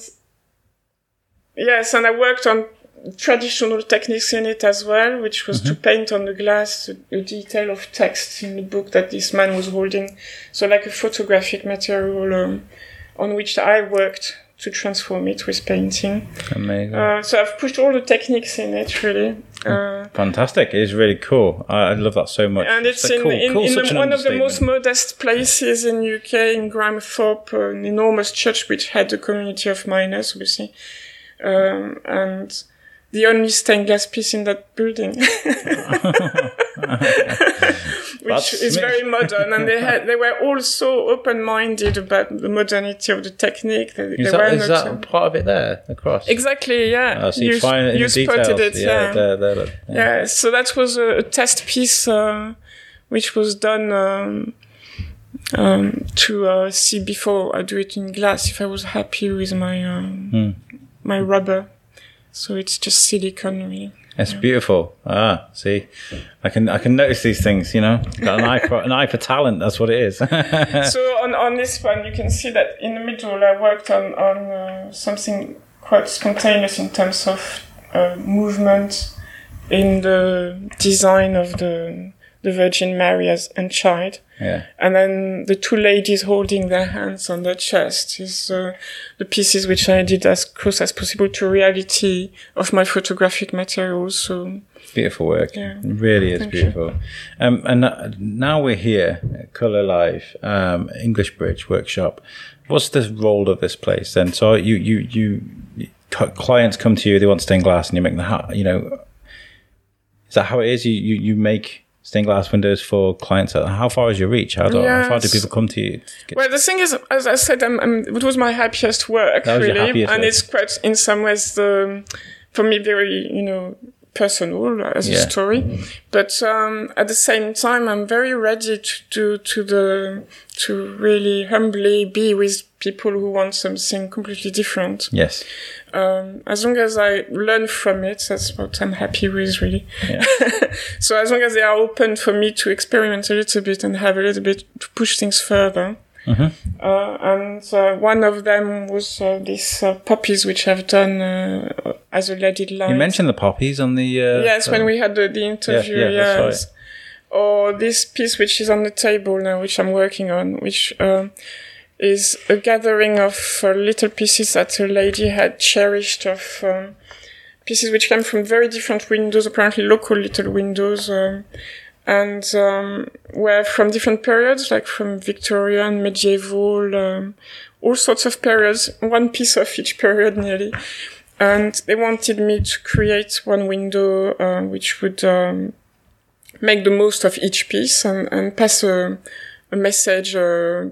Speaker 2: yes, and I worked on traditional techniques in it as well, which was to
Speaker 1: Mm-hmm.
Speaker 2: paint on the glass the, the detail of text in the book that this man was holding. So like a photographic material um, on which I worked to transform it with painting.
Speaker 1: Amazing.
Speaker 2: Uh, so I've pushed all the techniques in it really. Uh,
Speaker 1: Fantastic. It is really cool. I, I love that so much.
Speaker 2: and it's
Speaker 1: like
Speaker 2: in,
Speaker 1: cool.
Speaker 2: in,
Speaker 1: Cool,
Speaker 2: in
Speaker 1: an
Speaker 2: one of the most modest places in UK, in Grimethorpe, uh, an enormous church which had a community of miners, obviously. Um, and the only stained glass piece in that building. Which is very modern, and they had they were all so open-minded about the modernity of the technique. They,
Speaker 1: Is
Speaker 2: they
Speaker 1: that,
Speaker 2: were
Speaker 1: is that part of it there? Across.
Speaker 2: exactly? Yeah,
Speaker 1: Oh, so you,
Speaker 2: you,
Speaker 1: find it in
Speaker 2: you
Speaker 1: the details.
Speaker 2: spotted it.
Speaker 1: yeah, there, there, there.
Speaker 2: Yeah, so that was a, a test piece uh, which was done um, um, to uh, see before I do it in glass if I was happy with my um,
Speaker 1: Hmm.
Speaker 2: my rubber. So it's just silicone, really.
Speaker 1: It's beautiful. Ah, see, I can I can notice these things. You know, got an eye for an eye for talent. That's what it is.
Speaker 2: so on, on this one, you can see that in the middle, I worked on on uh, something quite spontaneous in terms of uh, movement in the design of the the Virgin Mary as and child.
Speaker 1: yeah.
Speaker 2: And then the two ladies holding their hands on their chest is uh, the pieces which I did as close as possible to reality of my photographic materials. So
Speaker 1: Beautiful work.
Speaker 2: Yeah.
Speaker 1: It really is
Speaker 2: Thank
Speaker 1: beautiful. Um, and uh, now we're here at Couleurlive, um, English Bridge Workshop. What's the role of this place then? So you, you, you, clients come to you, they want stained glass and you make the, you know, is that how it is? You, you, you make stained glass windows for clients. How far is your reach? How, do, how far do people come to you?
Speaker 2: Well, the thing is, as I said, I'm, I'm, it was my happiest work,
Speaker 1: That was your
Speaker 2: really,
Speaker 1: happiest
Speaker 2: and
Speaker 1: work.
Speaker 2: it's quite, in some ways, the, for me, very, you know, personal as
Speaker 1: Yeah.
Speaker 2: a story. But um, at the same time, I'm very ready to do to the to really humbly be with people who want something completely different.
Speaker 1: Yes.
Speaker 2: Um, as long as I learn from it, that's what I'm happy with, really.
Speaker 1: Yeah.
Speaker 2: So as long as they are open for me to experiment a little bit and have a little bit to push things further.
Speaker 1: Mhm.
Speaker 2: Uh, and uh, one of them was uh, these uh, poppies which I've done uh, as a leaded light.
Speaker 1: You mentioned the poppies on the. Uh,
Speaker 2: yes, when we had the, the interview,
Speaker 1: yeah, yeah, that's right.
Speaker 2: yes. Or this piece which is on the table now, which I'm working on, which um, is a gathering of uh, little pieces that a lady had cherished of um, pieces which came from very different windows, apparently local little windows, um, and um, were from different periods, like from Victorian, medieval, um, all sorts of periods, one piece of each period nearly. And they wanted me to create one window uh, which would um, make the most of each piece and, and pass a, a message, uh,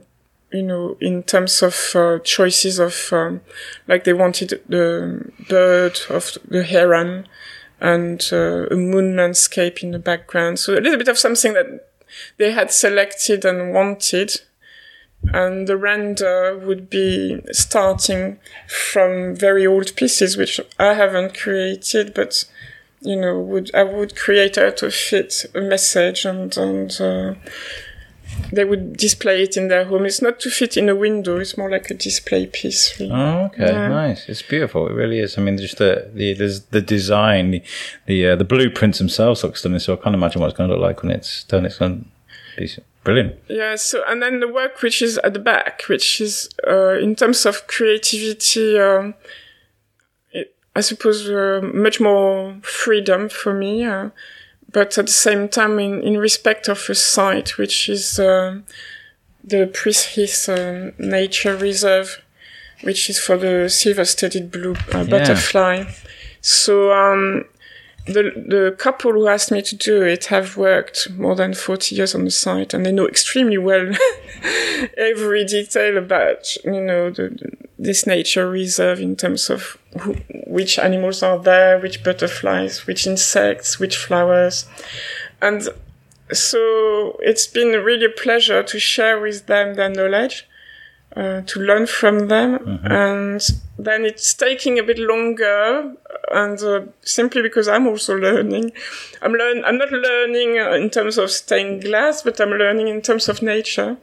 Speaker 2: you know, in terms of uh, choices of, um, like they wanted the bird of the heron and uh, a moon landscape in the background. So a little bit of something that they had selected and wanted. And the render would be starting from very old pieces, which I haven't created, but you know, would I would create out of it a message and and uh, they would display it in their home. It's not to fit in a window. It's more like a display piece. Really.
Speaker 1: Oh, okay,
Speaker 2: Yeah.
Speaker 1: nice. It's beautiful. It really is. I mean, just the the there's the design, the the, uh, the blueprints themselves look stunning. So I can't imagine what it's going to look like when it's done. It's going to be brilliant.
Speaker 2: Yeah. So and then the work which is at the back, which is uh, in terms of creativity. Um, it, I suppose uh, much more freedom for me, uh, but at the same time, in, in respect of a site which is uh, the Prees uh, Nature Reserve, which is for the silver-studded blue uh, butterfly. So um, the the couple who asked me to do it have worked more than 40 years on the site and they know extremely well every detail about you know the, the- this nature reserve in terms of who, which animals are there which butterflies which insects which flowers. And so it's been really a pleasure to share with them their knowledge uh, to learn from them. And then it's taking a bit longer and uh, simply because I'm also learning. I'm learn I'm not learning in terms of stained glass but I'm learning in terms of nature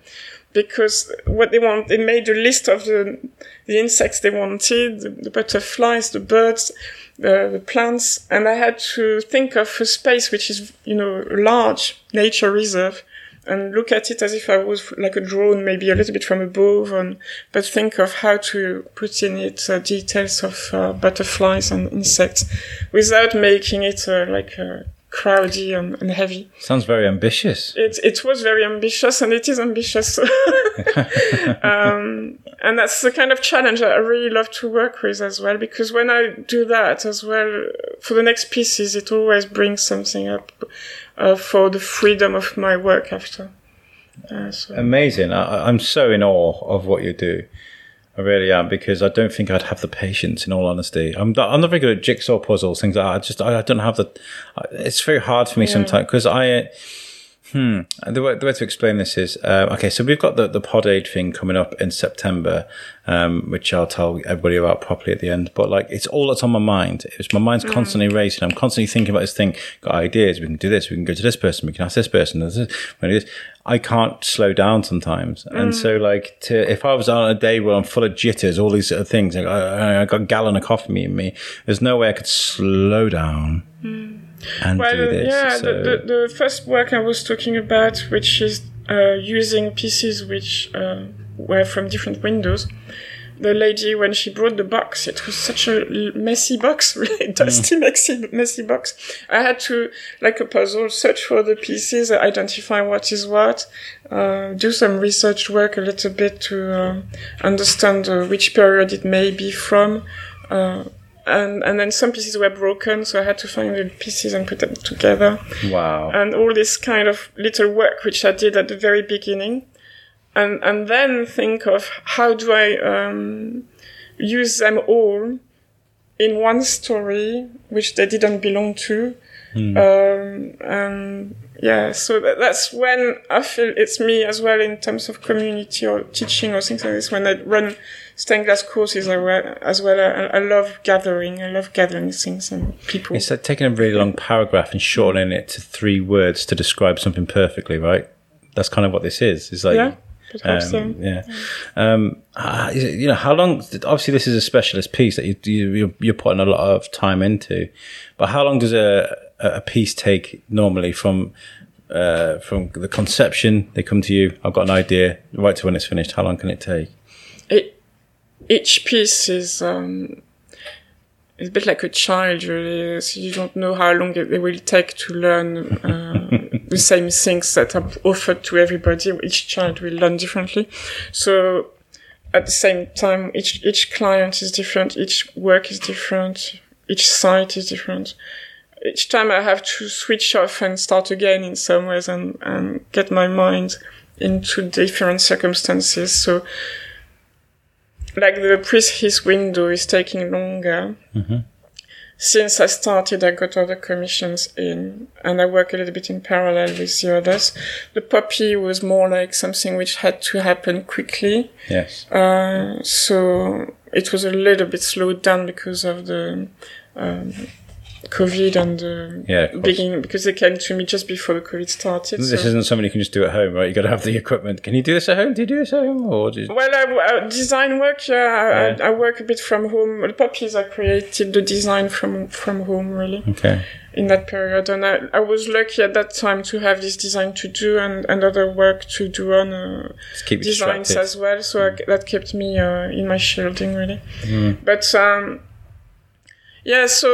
Speaker 2: because what they want they made a list of the the insects they wanted the, the butterflies the birds the, the plants and I had to think of a space which is you know a large nature reserve and look at it as if I was like a drone, maybe a little bit from above, and but think of how to put in it uh, details of uh, butterflies and insects without making it uh, like uh, crowdy and, and heavy.
Speaker 1: Sounds very ambitious.
Speaker 2: It it was very ambitious, and it is ambitious. um, and that's the kind of challenge I really love to work with as well, because when I do that as well, for the next pieces, it always brings something up uh, for the freedom of my work after. Uh, so.
Speaker 1: Amazing. I, I'm so in awe of what you do. I really am because I don't think I'd have the patience. In all honesty, I'm not, I'm not very good at jigsaw puzzles, things like that. I just I, I don't have the. It's very hard for me sometimes because I. Hmm. The way, the way to explain this is uh, okay. So we've got the the pod aid thing coming up in September, um, which I'll tell everybody about properly at the end. But like, it's all that's on my mind. It's my mind's constantly racing. I'm constantly thinking about this thing. Got ideas. We can do this. We can go to this person. We can ask this person. This. we can do this. I can't slow down sometimes, and so like to if I was on a day where I'm full of jitters, all these sort of things. Like, I, I got a gallon of coffee in me. There's no way I could slow down. And
Speaker 2: Well,
Speaker 1: do this.
Speaker 2: yeah,
Speaker 1: so.
Speaker 2: the, the, the first work I was talking about, which is uh, using pieces which uh, were from different windows. The lady, when she brought the box, it was such a messy box, really dusty, messy, messy box. I had to, like a puzzle, search for the pieces, identify what is what, uh, do some research work a little bit to um understand uh, which period it may be from. And, and then some pieces were broken, so I had to find the pieces and put them together.
Speaker 1: wow.
Speaker 2: And all this kind of little work which I did at the very beginning. And, and then think of how do I um, use them all in one story which they didn't belong to. Um, and yeah, so that, that's when I feel it's me as well in terms of community or teaching or things like this. When I run stained glass courses as well, as well I, I love gathering. I love gathering things and people.
Speaker 1: It's like taking a really long paragraph and shortening it to three words to describe something perfectly, right? That's kind of what this is. It's like,
Speaker 2: yeah,
Speaker 1: um,
Speaker 2: yeah.
Speaker 1: yeah. Um, it- you know, how long? Obviously, this is a specialist piece that you, you you're, you're putting a lot of time into. But how long does a a a piece take normally from uh, from the conception? They come to you. I've got an idea. Right to when it's finished. How long can it take?
Speaker 2: Each piece is um, a bit like a child, really. So you don't know how long it, it will take to learn uh, the same things that are offered to everybody. Each child will learn differently. So at the same time, each each client is different. Each work is different. Each site is different. Each time I have to switch off and start again in some ways and, and get my mind into different circumstances. So like the his window is taking longer. Since I started, I got other commissions in, and I work a little bit in parallel with the others. The poppy was more like something which had to happen quickly,
Speaker 1: Yes.
Speaker 2: uh, so it was a little bit slowed down because of the um, COVID and the
Speaker 1: Yeah,
Speaker 2: beginning because they came to me just before the COVID started.
Speaker 1: This
Speaker 2: so-
Speaker 1: isn't something you can just do at home, right? You got to have the equipment. Can you do this at home? Do you do this at home, or you...
Speaker 2: Well, I, uh, design work, yeah, I,
Speaker 1: Yeah.
Speaker 2: I, I work a bit from home. The puppies, I created the design from from home, really,
Speaker 1: Okay.
Speaker 2: in that period. And I, I was lucky at that time to have this design to do and, and other work to do on uh, designs
Speaker 1: distracted.
Speaker 2: as well. So I, that kept me uh, in my shielding, really.
Speaker 1: Mm.
Speaker 2: But um, yeah, so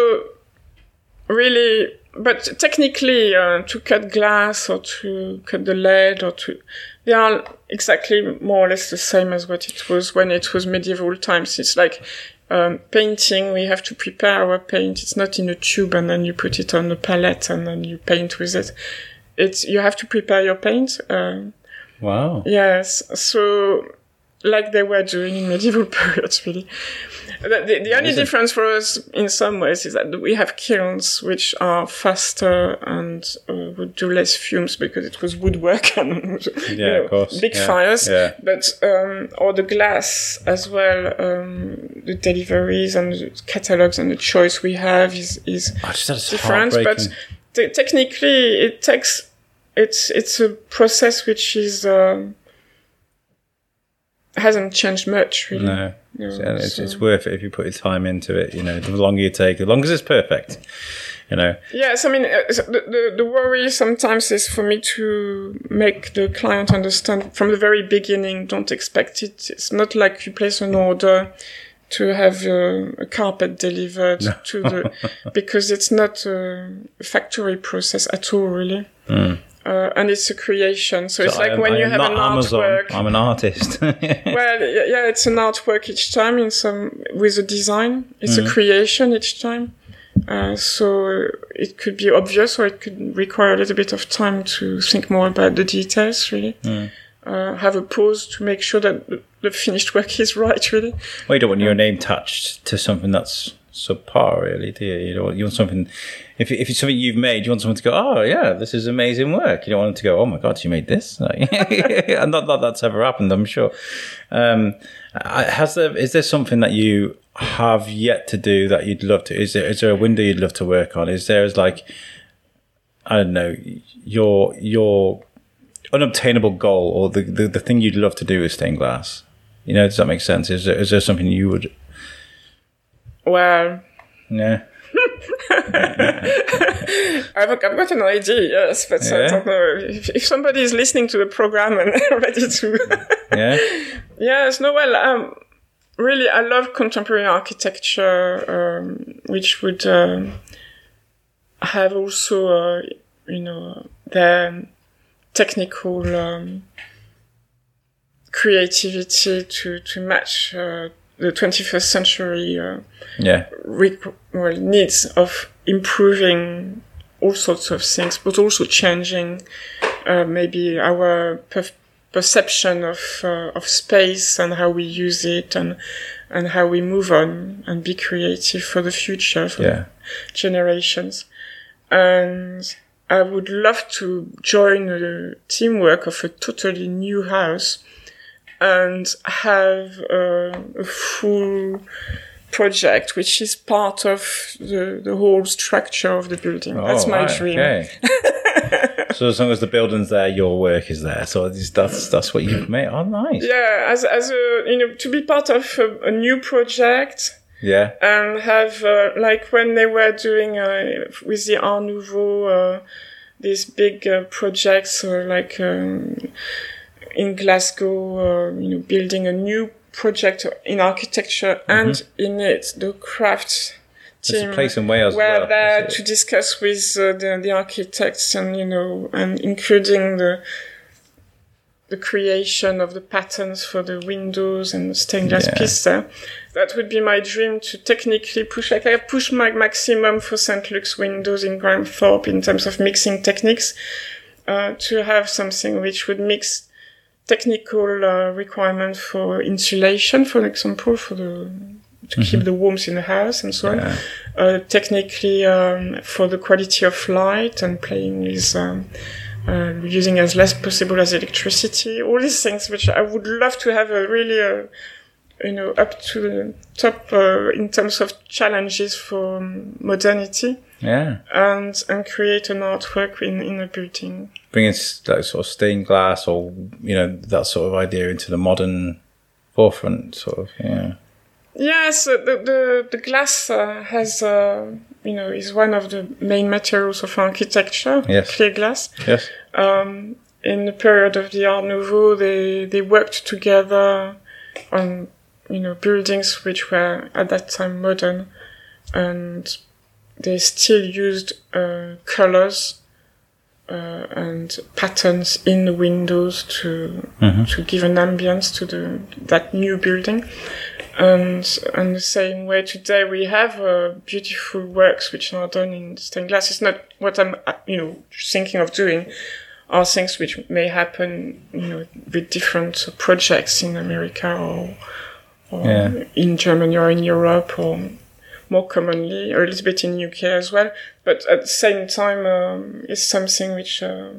Speaker 2: really, but technically, uh, to cut glass or to cut the lead or to, they are exactly more or less the same as what it was when it was medieval times. It's like um, painting. We have to prepare our paint. It's not in a tube and then you put it on a palette and then you paint with it. It's you have to prepare your paint. Um,
Speaker 1: Wow.
Speaker 2: Yes, so like they were doing in medieval periods, really. The, the, only difference for us in some ways is that we have kilns which are faster and uh, would do less fumes because it was woodwork and
Speaker 1: Yeah,
Speaker 2: know,
Speaker 1: of course.
Speaker 2: big
Speaker 1: Yeah,
Speaker 2: fires.
Speaker 1: yeah.
Speaker 2: But um, or the glass as well, um, the deliveries and the catalogs and the choice we have is is
Speaker 1: that's
Speaker 2: different, but te- technically it takes it's it's a process which is um, hasn't changed much really.
Speaker 1: No. And it's,
Speaker 2: so-
Speaker 1: it's worth it if you put your time into it. You know, the longer you take, as long as it's perfect. You know,
Speaker 2: Yes, I mean uh, so the, the the worry sometimes is for me to make the client understand from the very beginning. Don't expect it. It's not like you place an order to have uh, a carpet delivered to the because it's not a factory process at all, really. Uh, and it's a creation, so, it's
Speaker 1: Hmm. I
Speaker 2: like
Speaker 1: am-
Speaker 2: when
Speaker 1: I
Speaker 2: you have
Speaker 1: not
Speaker 2: an
Speaker 1: Amazon.
Speaker 2: artwork.
Speaker 1: I'm an artist.
Speaker 2: well, yeah, it's an artwork each time in some with a design. It's
Speaker 1: Mm-hmm.
Speaker 2: a creation each time. Uh, so it could be obvious, or it could require a little bit of time to think more about the details. Really,
Speaker 1: Mm.
Speaker 2: uh, have a pause to make sure that the- the finished work is right. Really,
Speaker 1: well, you don't want your name touched to something that's subpar, really, do you? You don't want, you want something. If, if it's something you've made, you want someone to go, "Oh, yeah, this is amazing work." You don't want them to go, "Oh my god, you made this!" Like, not that that's ever happened, I'm sure. Um, has there is there something that you have yet to do that you'd love to? Is there is there a window you'd love to work on? Is there is like I don't know your your unobtainable goal or the, the the thing you'd love to do with stained glass? You know, does that make sense? Is there is there something you would?
Speaker 2: Well,
Speaker 1: Yeah.
Speaker 2: I've, I've got an idea, yes, but I don't know if, if somebody is listening to the program and ready to.
Speaker 1: Yeah.
Speaker 2: Yes, no, well, um, really, I love contemporary architecture, um, which would um, have also, uh, you know, the technical um, creativity to to match uh, the 21st century uh,
Speaker 1: Yeah.
Speaker 2: requ- well, needs of improving all sorts of things, but also changing uh, maybe our per- perception of uh, of space and how we use it and and how we move on and be creative for the future for
Speaker 1: Yeah.
Speaker 2: generations. And I would love to join the teamwork of a totally new house and have uh, a full project which is part of the, the whole structure of the building. That's
Speaker 1: Oh,
Speaker 2: my
Speaker 1: right,
Speaker 2: dream.
Speaker 1: Okay. so as long as the building's there, your work is there. So that's that's what you've made. Oh, nice.
Speaker 2: Yeah, as as a you know to be part of a, a new project
Speaker 1: Yeah.
Speaker 2: and have uh, like when they were doing uh, with the Art Nouveau uh, these big uh, projects uh, like um, in Glasgow, uh, you know, building a new project in architecture and in it the crafts
Speaker 1: Mm-hmm. There's
Speaker 2: team
Speaker 1: a place in Wales.
Speaker 2: were
Speaker 1: well.
Speaker 2: there to discuss with uh, the, the architects and you know and including the the creation of the patterns for the windows and the stained glass
Speaker 1: Yeah.
Speaker 2: piece there. That would be my dream to technically push. Like I push my maximum for St. Luke's windows in Grimethorpe in terms of mixing techniques. Uh, to have something which would mix technical uh, requirements for insulation, for example, for the to keep the warmth in the house and so on uh, technically um, for the quality of light and playing with um, uh, using as less possible as electricity. All these things, which I would love to have a really a you know, up to the top uh, in terms of challenges for um, modernity
Speaker 1: Yeah.
Speaker 2: and and create an artwork in in a building.
Speaker 1: Bringing like sort of stained glass or, you know, that sort of idea into the modern forefront, sort of, yeah.
Speaker 2: Yes, the the, the glass uh, has uh, you know is one of the main materials of architecture.
Speaker 1: Yes.
Speaker 2: Clear glass.
Speaker 1: Yes.
Speaker 2: Um, in the period of the Art Nouveau, they they worked together on you know buildings which were at that time modern, and they still used uh, colors uh, and patterns in the windows to to give an ambience to the that new building. And and the same way today we have uh, beautiful works which are done in stained glass. It's not what I'm uh, you know thinking of doing are things which may happen, you know, with different projects in America or, or
Speaker 1: Yeah.
Speaker 2: in Germany or in Europe or more commonly, or a little bit in UK as well. But at the same time, um, it's something which uh,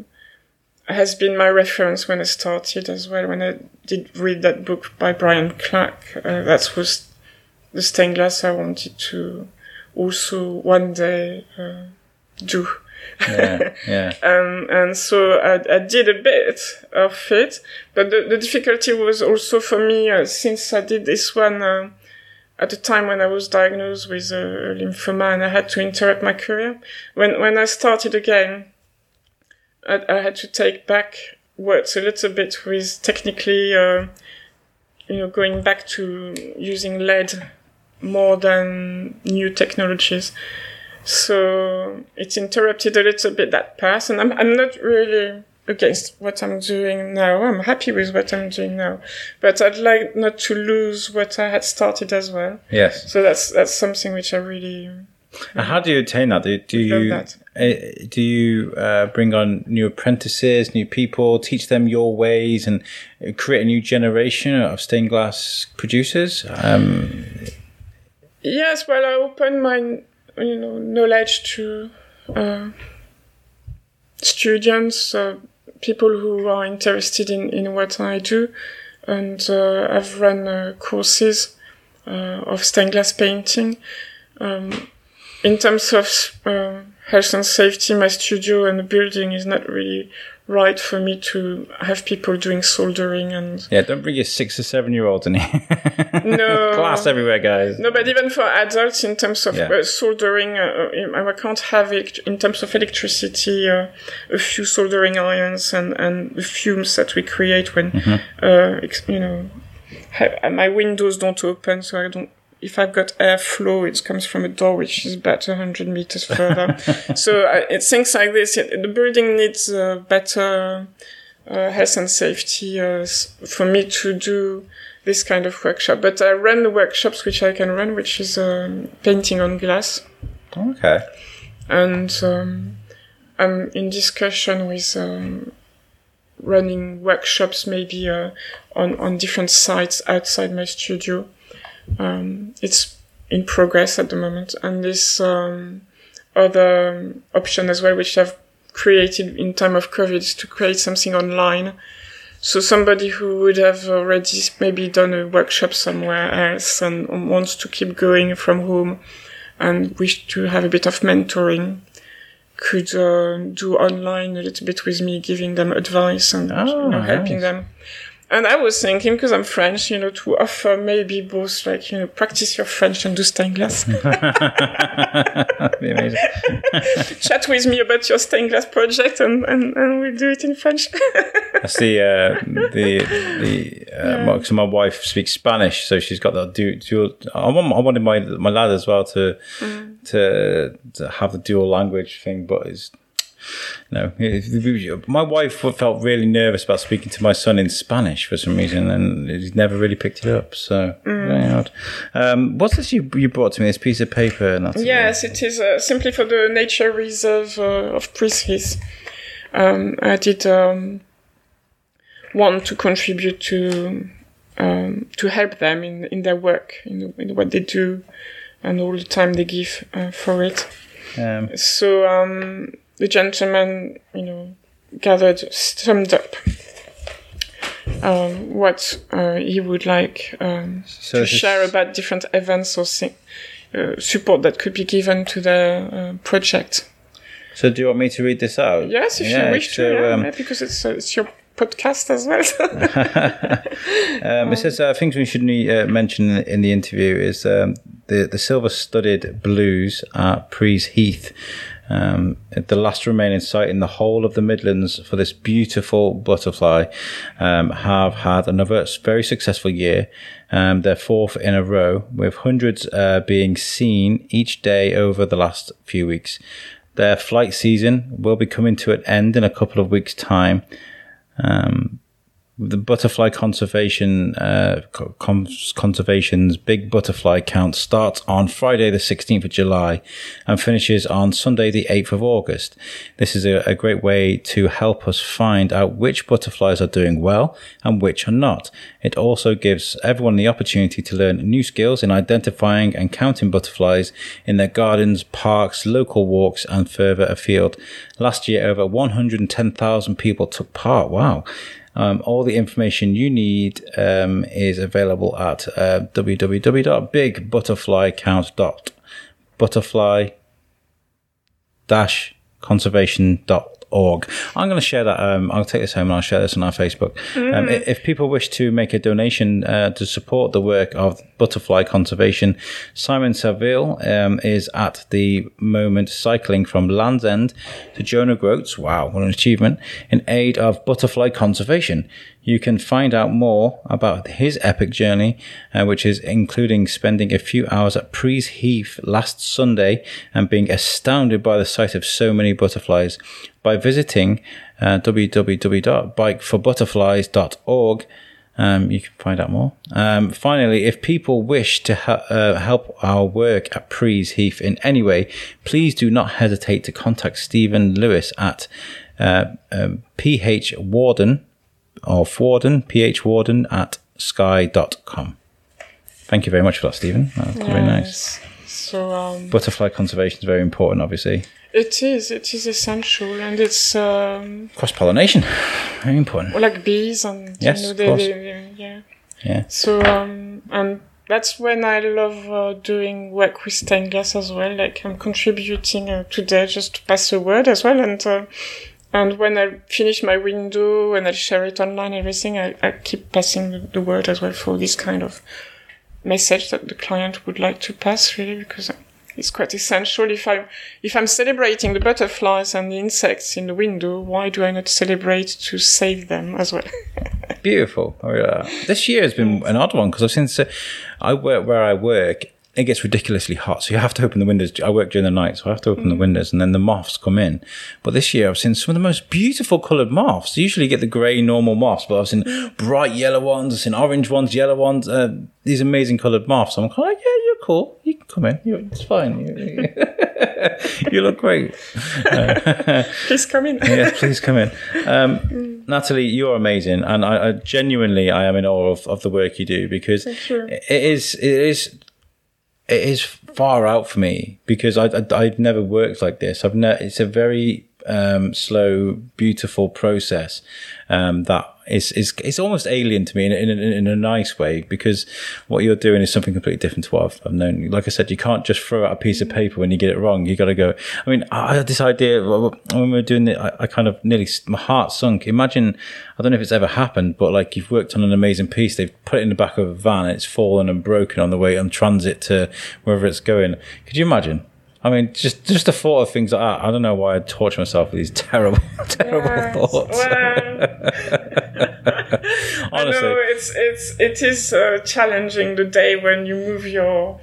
Speaker 2: has been my reference when I started as well. When I did read that book by Brian Clarke, uh, that was the stained glass I wanted to also one day uh, do.
Speaker 1: Yeah. Yeah.
Speaker 2: Um, and so I, I did a bit of it, but the, the difficulty was also for me uh, since I did this one uh, at the time when I was diagnosed with uh, lymphoma and I had to interrupt my career. When when I started again, I, I had to take back words a little bit with technically, uh, you know, going back to using lead more than new technologies. So it interrupted a little bit that path, and I'm I'm not really against what I'm doing now. I'm happy with what I'm doing now, but I'd like not to lose what I had started as well.
Speaker 1: Yes.
Speaker 2: So that's that's something which I really
Speaker 1: And how do you attain that? Do, do you
Speaker 2: Love
Speaker 1: uh, do you uh, bring on new apprentices, new people, teach them your ways, and create a new generation of stained glass producers? Um,
Speaker 2: Yes, well, I open my you know knowledge to uh, students, uh, people who are interested in, in what I do, and uh, I've run uh, courses uh, of stained glass painting. Um, in terms of uh, health and safety, my studio and the building is not really right for me to have people doing soldering and
Speaker 1: yeah, don't bring your six or seven year olds in here.
Speaker 2: No.
Speaker 1: glass everywhere, guys.
Speaker 2: No, but even for adults, in terms of
Speaker 1: Yeah.
Speaker 2: uh, soldering, uh, uh, I can't have it in terms of electricity. Uh, a few soldering irons and and the fumes that we create when, uh, ex- you know, ha- my windows don't open, so I don't. If I've got airflow, it comes from a door which is about 100 meters further. so uh, it's things like this. It, the building needs uh, better uh, health and safety uh, for me to do this kind of workshop. But I run the workshops which I can run, which is um, painting on glass,
Speaker 1: Okay.
Speaker 2: and um, I'm in discussion with um, running workshops maybe uh, on on different sites outside my studio. Um, it's in progress at the moment, and this um, other um, option as well, which I've created in time of COVID, is to create something online. So somebody who would have already maybe done a workshop somewhere else and wants to keep going from home and wish to have a bit of mentoring could uh, do online a little bit with me, giving them advice and
Speaker 1: Oh,
Speaker 2: you know, helping
Speaker 1: nice.
Speaker 2: them. And I was thinking, because I'm French, you know, to offer maybe both, like, you know, practice your French and do stained glass.
Speaker 1: That'd be amazing.
Speaker 2: Chat with me about your stained glass project and, and, and we'll do it in French.
Speaker 1: That's the uh, the the. Uh, my, so my wife speaks Spanish, so she's got that du- dual. I want I wanted my my lad as well to to to have the dual language thing, but it's. No, my wife felt really nervous about speaking to my son in Spanish for some reason, and he's never really picked it up. So, very odd. Um, what's this you you brought to me? This piece of paper, and that's
Speaker 2: Yes, it is uh, simply for the nature reserve uh, of Priestley's. Um, I did um, want to contribute to um, to help them in, in their work, in, in what they do, and all the time they give uh, for it.
Speaker 1: Um,
Speaker 2: So um, the gentleman, you know, gathered, summed up um, what uh, he would like um,
Speaker 1: So
Speaker 2: to share about different events or thi- uh, support that could be given to the uh, project.
Speaker 1: So do you want me to read this out?
Speaker 2: Yes, if
Speaker 1: Yeah,
Speaker 2: you wish
Speaker 1: so,
Speaker 2: to, yeah,
Speaker 1: um,
Speaker 2: yeah, because it's uh, it's your podcast as well.
Speaker 1: Um, it says uh, things we should uh, mention in- in the interview is um, the the silver studded blues at Prees Heath, um, the last remaining site in the whole of the Midlands for this beautiful butterfly, um, have had another very successful year. Um, their fourth in a row, with hundreds uh, being seen each day over the last few weeks. Their flight season will be coming to an end in a couple of weeks' time. Um, the butterfly conservation uh, co- con- conservation's big butterfly count starts on Friday the 16th of July and finishes on Sunday the 8th of August. This is a, a great way to help us find out which butterflies are doing well and which are not. It also gives everyone the opportunity to learn new skills in identifying and counting butterflies in their gardens, parks, local walks, and further afield. Last year, over 110,000 people took part. Wow. Um, all the information you need um, is available at uh, www.bigbutterflycount.butterfly conservation.org. I'm going to share that. Um, I'll take this home and I'll share this on our Facebook. Um, if people wish to make a donation uh, to support the work of butterfly conservation, Simon Saville um, is at the moment cycling from Land's End to John o' Groats. Wow, what an achievement! In aid of butterfly conservation. You can find out more about his epic journey, uh, which is including spending a few hours at Prees Heath last Sunday and being astounded by the sight of so many butterflies by visiting uh, www.bikeforbutterflies.org. Um, you can find out more. Um, finally, if people wish to ha- uh, help our work at Prees Heath in any way, please do not hesitate to contact Stephen Lewis at uh, um, or Warden, phwarden at sky.com. Thank you very much for that, Stephen. That's very nice.
Speaker 2: So um,
Speaker 1: Butterfly conservation is very important, obviously.
Speaker 2: it is it is essential, and it's um,
Speaker 1: Cross pollination, very important.
Speaker 2: Well, like bees and
Speaker 1: Yes,
Speaker 2: you know,
Speaker 1: of
Speaker 2: they, they, they- yeah.
Speaker 1: Yeah.
Speaker 2: So um, and that's when I love uh, doing work with stained glass as well. Like I'm contributing uh, today just to pass the word as well, and uh, and when I finish my window and I share it online, everything I, I keep passing the, word as well for this kind of message that the client would like to pass really because it's quite essential. If I if I'm celebrating the butterflies and the insects in the window, why do I not celebrate to save them as well?
Speaker 1: Beautiful. I really like. Uh, this year has been an odd one because I've seen. So, I work where I work. It gets ridiculously hot, so you have to open the windows. I work during the night, so I have to open the windows, and then the moths come in. But this year, I've seen some of the most beautiful coloured moths. You usually get the grey normal moths, but I've seen bright yellow ones, I've seen orange ones, yellow ones. Uh, these amazing coloured moths. I'm kind of like, yeah, you're cool. You can come in. You're, it's fine. You, you look great.
Speaker 2: Please come in.
Speaker 1: yes, please come in. Um, Nathalie, you're amazing, and I, I genuinely I am in awe of, of the work you do because it is it is it is far out for me because I, I I've never worked like this. I've ne- it's a very um, slow, beautiful process um, that is is it's almost alien to me in, in, in, a nice way because what you're doing is something completely different to what I've, I've known. Like I said, you can't just throw out a piece of paper when you get it wrong. You got to go. I mean, I had this idea when we were doing it. I, I kind of nearly my heart sunk. Imagine, I don't know if it's ever happened, but like you've worked on an amazing piece, they've put it in the back of a van, and it's fallen and broken on the way on transit to wherever it's going. Could you imagine? I mean, just just the thought of things like that. I don't know why I torture myself with these terrible, terrible
Speaker 2: Yes,
Speaker 1: thoughts.
Speaker 2: well, I
Speaker 1: Honestly,
Speaker 2: know it's it's it is uh, challenging the day when you move your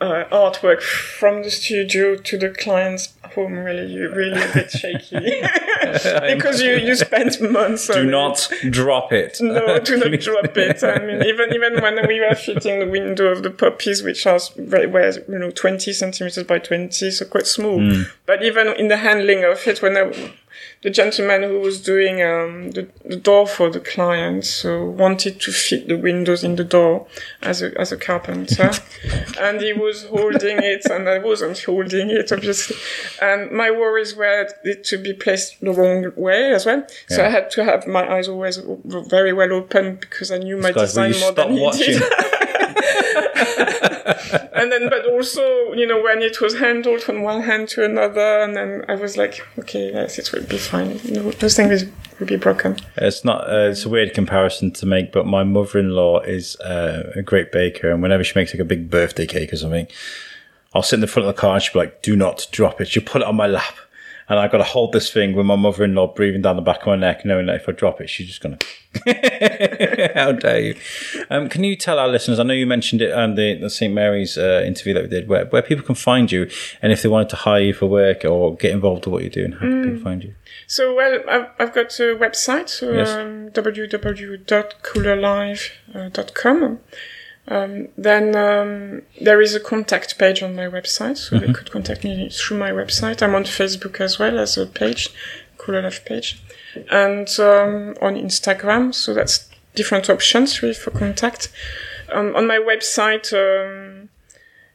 Speaker 2: uh, artwork from the studio to the client's home. Really, you really a bit shaky because you you spent months.
Speaker 1: do
Speaker 2: on it.
Speaker 1: not drop it.
Speaker 2: No, do not drop it. I mean, even even when we were fitting the window of the puppies, which are very were you know twenty centimeters by twenty, so quite small.
Speaker 1: Hmm.
Speaker 2: But even in the handling of it, when I the gentleman who was doing um, the, the door for the client, so wanted to fit the windows in the door as a as a carpenter, and he was holding it, and I wasn't holding it, obviously. And my worries were it to be placed the wrong way as well, so I had to have my eyes always very well open because I knew my design more
Speaker 1: stop
Speaker 2: than he
Speaker 1: watching?
Speaker 2: did. and then but also you know when it was handled from one hand to another and then i was like okay yes it will be fine no, those things will be broken
Speaker 1: It's not. Uh, it's a weird comparison to make, but my mother-in-law is uh, a great baker, and whenever she makes like a big birthday cake or something, I'll sit in the front of the car and she'll be like, "Do not drop it." She'll put it on my lap, and I got to hold this thing with my mother-in-law breathing down the back of my neck, knowing that if I drop it, she's just gonna. How dare you? Um, can you tell our listeners? I know you mentioned it on the, the St Mary's uh, interview that we did, where where people can find you, and if they wanted to hire you for work or get involved with what you're doing, how can people find you?
Speaker 2: so well i've, I've got a website so
Speaker 1: Yes.
Speaker 2: um, www.couleurlive.com um, then um, there is a contact page on my website, so they could contact me through my website. I'm on Facebook as well as a page, Couleurlive page, and um, on Instagram. So that's different options really for contact. Um, on my website, um,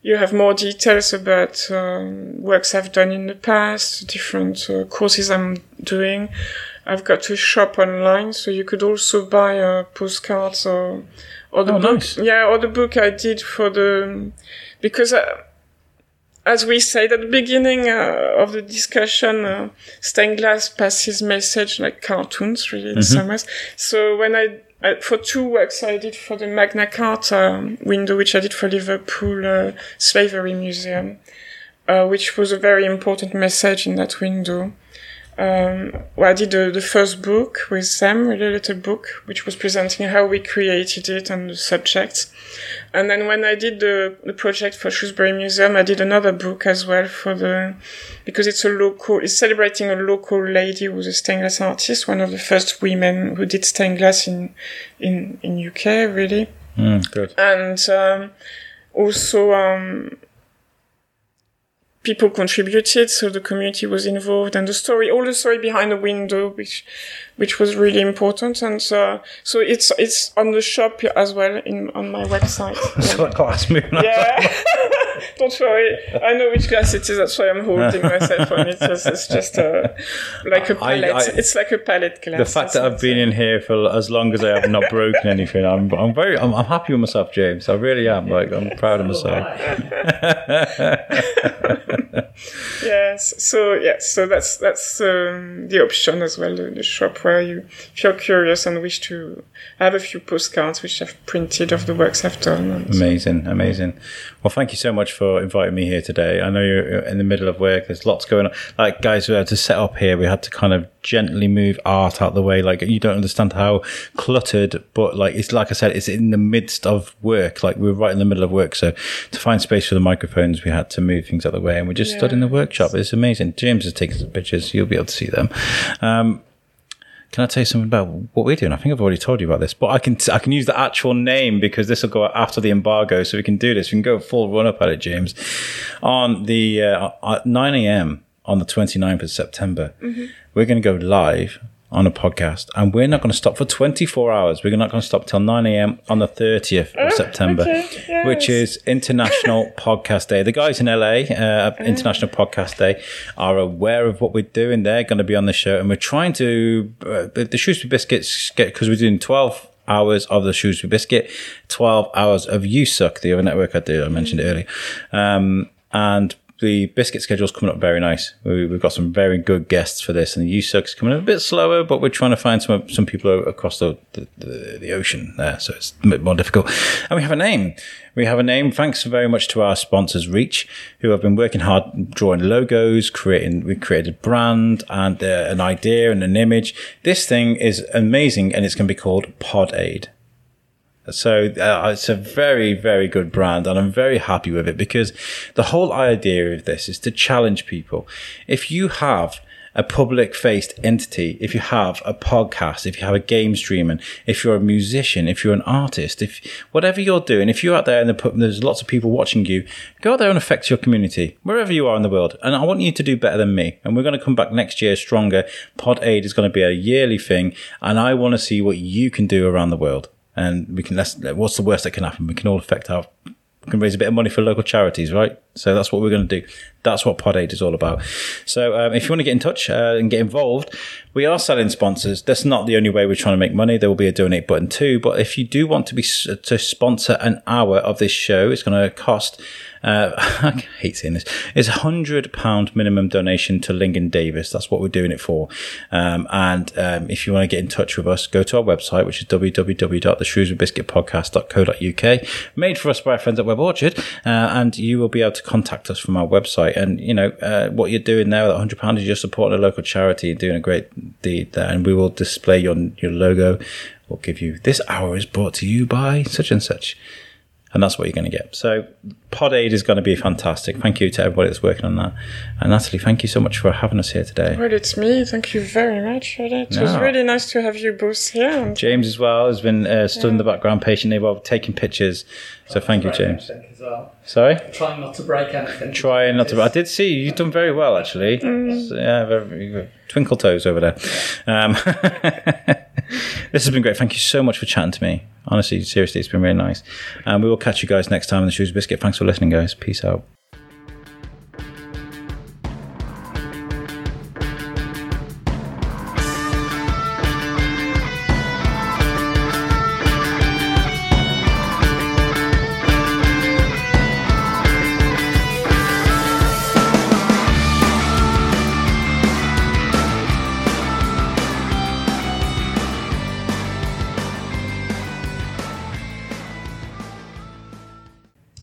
Speaker 2: you have more details about um, works I've done in the past, different uh, courses I'm doing. I've got a shop online, so you could also buy uh, postcards or or the
Speaker 1: Oh,
Speaker 2: book.
Speaker 1: nice.
Speaker 2: Yeah, or the book I did for the because. Uh, as we said at the beginning uh, of the discussion, uh, stained glass passes message like cartoons, really, in some ways. So when I, I, for two works I did for the Magna Carta window, which I did for Liverpool uh, Slavery Museum, uh, which was a very important message in that window. Um, well, I did the, the first book with them, really little book, which was presenting how we created it and the subjects. And then when I did the, the project for Shrewsbury Museum, I did another book as well for the, because it's a local, it's celebrating a local lady who's a stained glass artist, one of the first women who did stained glass in, in, in UK, really
Speaker 1: Mm, good.
Speaker 2: and um, also um, people contributed so the community was involved and the story all the story behind the window which which was really important and uh, so it's it's on the shop as well in on my website
Speaker 1: So moving.
Speaker 2: yeah don't worry i know which glass it is that's why i'm holding myself on it it's, it's just uh, like a palette
Speaker 1: I-
Speaker 2: it's like a palette glass
Speaker 1: The fact that I've been in here for as long as I have not broken anything, I'm, I'm very, I'm, I'm happy with myself, James. I really am. Like, I'm proud of myself.
Speaker 2: Yes. So yes. So that's that's um, the option as well. The, the shop where you, if you're curious and wish to have a few postcards which I've printed of the works I've done.
Speaker 1: Amazing, amazing. Well, thank you so much for inviting me here today. I know you're in the middle of work. There's lots going on. Like, guys, we had to set up here. We had to kind of gently move art out the way. Like, you don't understand how cluttered, but like, it's like I said, it's in the midst of work. Like, we're right in the middle of work. So to find space for the microphones, we had to move things out the way and we just stood in the workshop. It's amazing. James has taken some pictures. You'll be able to see them. Um, can I tell you something about what we're doing? I think I've already told you about this, but I can I can use the actual name because this will go after the embargo, so we can do this. We can go full run up at it, James. On the uh, at nine a.m. on the 29th of September, we're going to go live on a podcast, and we're not going to stop for 24 hours. We're not going to stop till 9 a.m. on the 30th of September,
Speaker 2: okay,
Speaker 1: which is International Podcast Day. The guys in LA, uh, International Podcast Day, are aware of what we're doing. They're going to be on the show, and we're trying to uh, the, the Shrewsbury Biscuits get because we're doing 12 hours of the Shrewsbury Biscuit, 12 hours of You Suck, the other network I did. I mentioned it earlier, um, and. The biscuit schedule's coming up very nice. We, we've got some very good guests for this, and the USUC's coming up a bit slower, but we're trying to find some some people across the the, the, the ocean there, so it's a bit more difficult. And we have a name. We have a name. Thanks very much to our sponsors, Reach, who have been working hard drawing logos, creating. We created a brand and uh, an idea and an image. This thing is amazing, and it's going to be called Pod Aid. So uh, it's a very, very good brand, and I'm very happy with it because the whole idea of this is to challenge people. If you have a public faced entity, if you have a podcast, if you have a game streaming, if you're a musician, if you're an artist, if whatever you're doing, if you're out there and there's lots of people watching you, go out there and affect your community wherever you are in the world. And I want you to do better than me. And we're going to come back next year stronger. Pod Aid is going to be a yearly thing. And I want to see what you can do around the world. And we can, let's, what's the worst that can happen? We can all affect our we can raise a bit of money for local charities, right? So that's what we're going to do. That's what Pod Aid is all about. So um, if you want to get in touch uh, and get involved, we are selling sponsors. That's not the only way we're trying to make money. There will be a donate button too. But if you do want to be to sponsor an hour of this show, it's going to cost uh, I hate saying this. It's a hundred pound minimum donation to Lingen Davies. That's what we're doing it for. Um, and um, if you want to get in touch with us, go to our website, which is www.theshrewsburybiscuitpodcast.co.uk. Made for us by our friends at Web Orchard, uh, and you will be able to contact us from our website. And you know uh, what you're doing there. That hundred pound is you're supporting a local charity and doing a great deed there. And we will display your your logo. We'll give you this hour is brought to you by such and such and that's what you're going to get. So Pod Aid is going to be fantastic. Thank you to everybody that's working on that. And Nathalie, thank you so much for having us here today.
Speaker 2: Well, it's me. Thank you very much for that. It no. was really nice to have you both here.
Speaker 1: James as well has been uh, stood yeah. in the background patiently while taking pictures. So thank you, James.
Speaker 3: Well.
Speaker 1: Sorry?
Speaker 3: Trying not to break anything.
Speaker 1: Trying not to. I did see you. You've done very well actually. Mm. So, yeah, very, twinkle toes over there. Um, this has been great. Thank you so much for chatting to me. Honestly, seriously, it's been really nice. And um, we will catch you guys next time on the Shrewsbury Biscuit. Thanks for listening, guys. Peace out.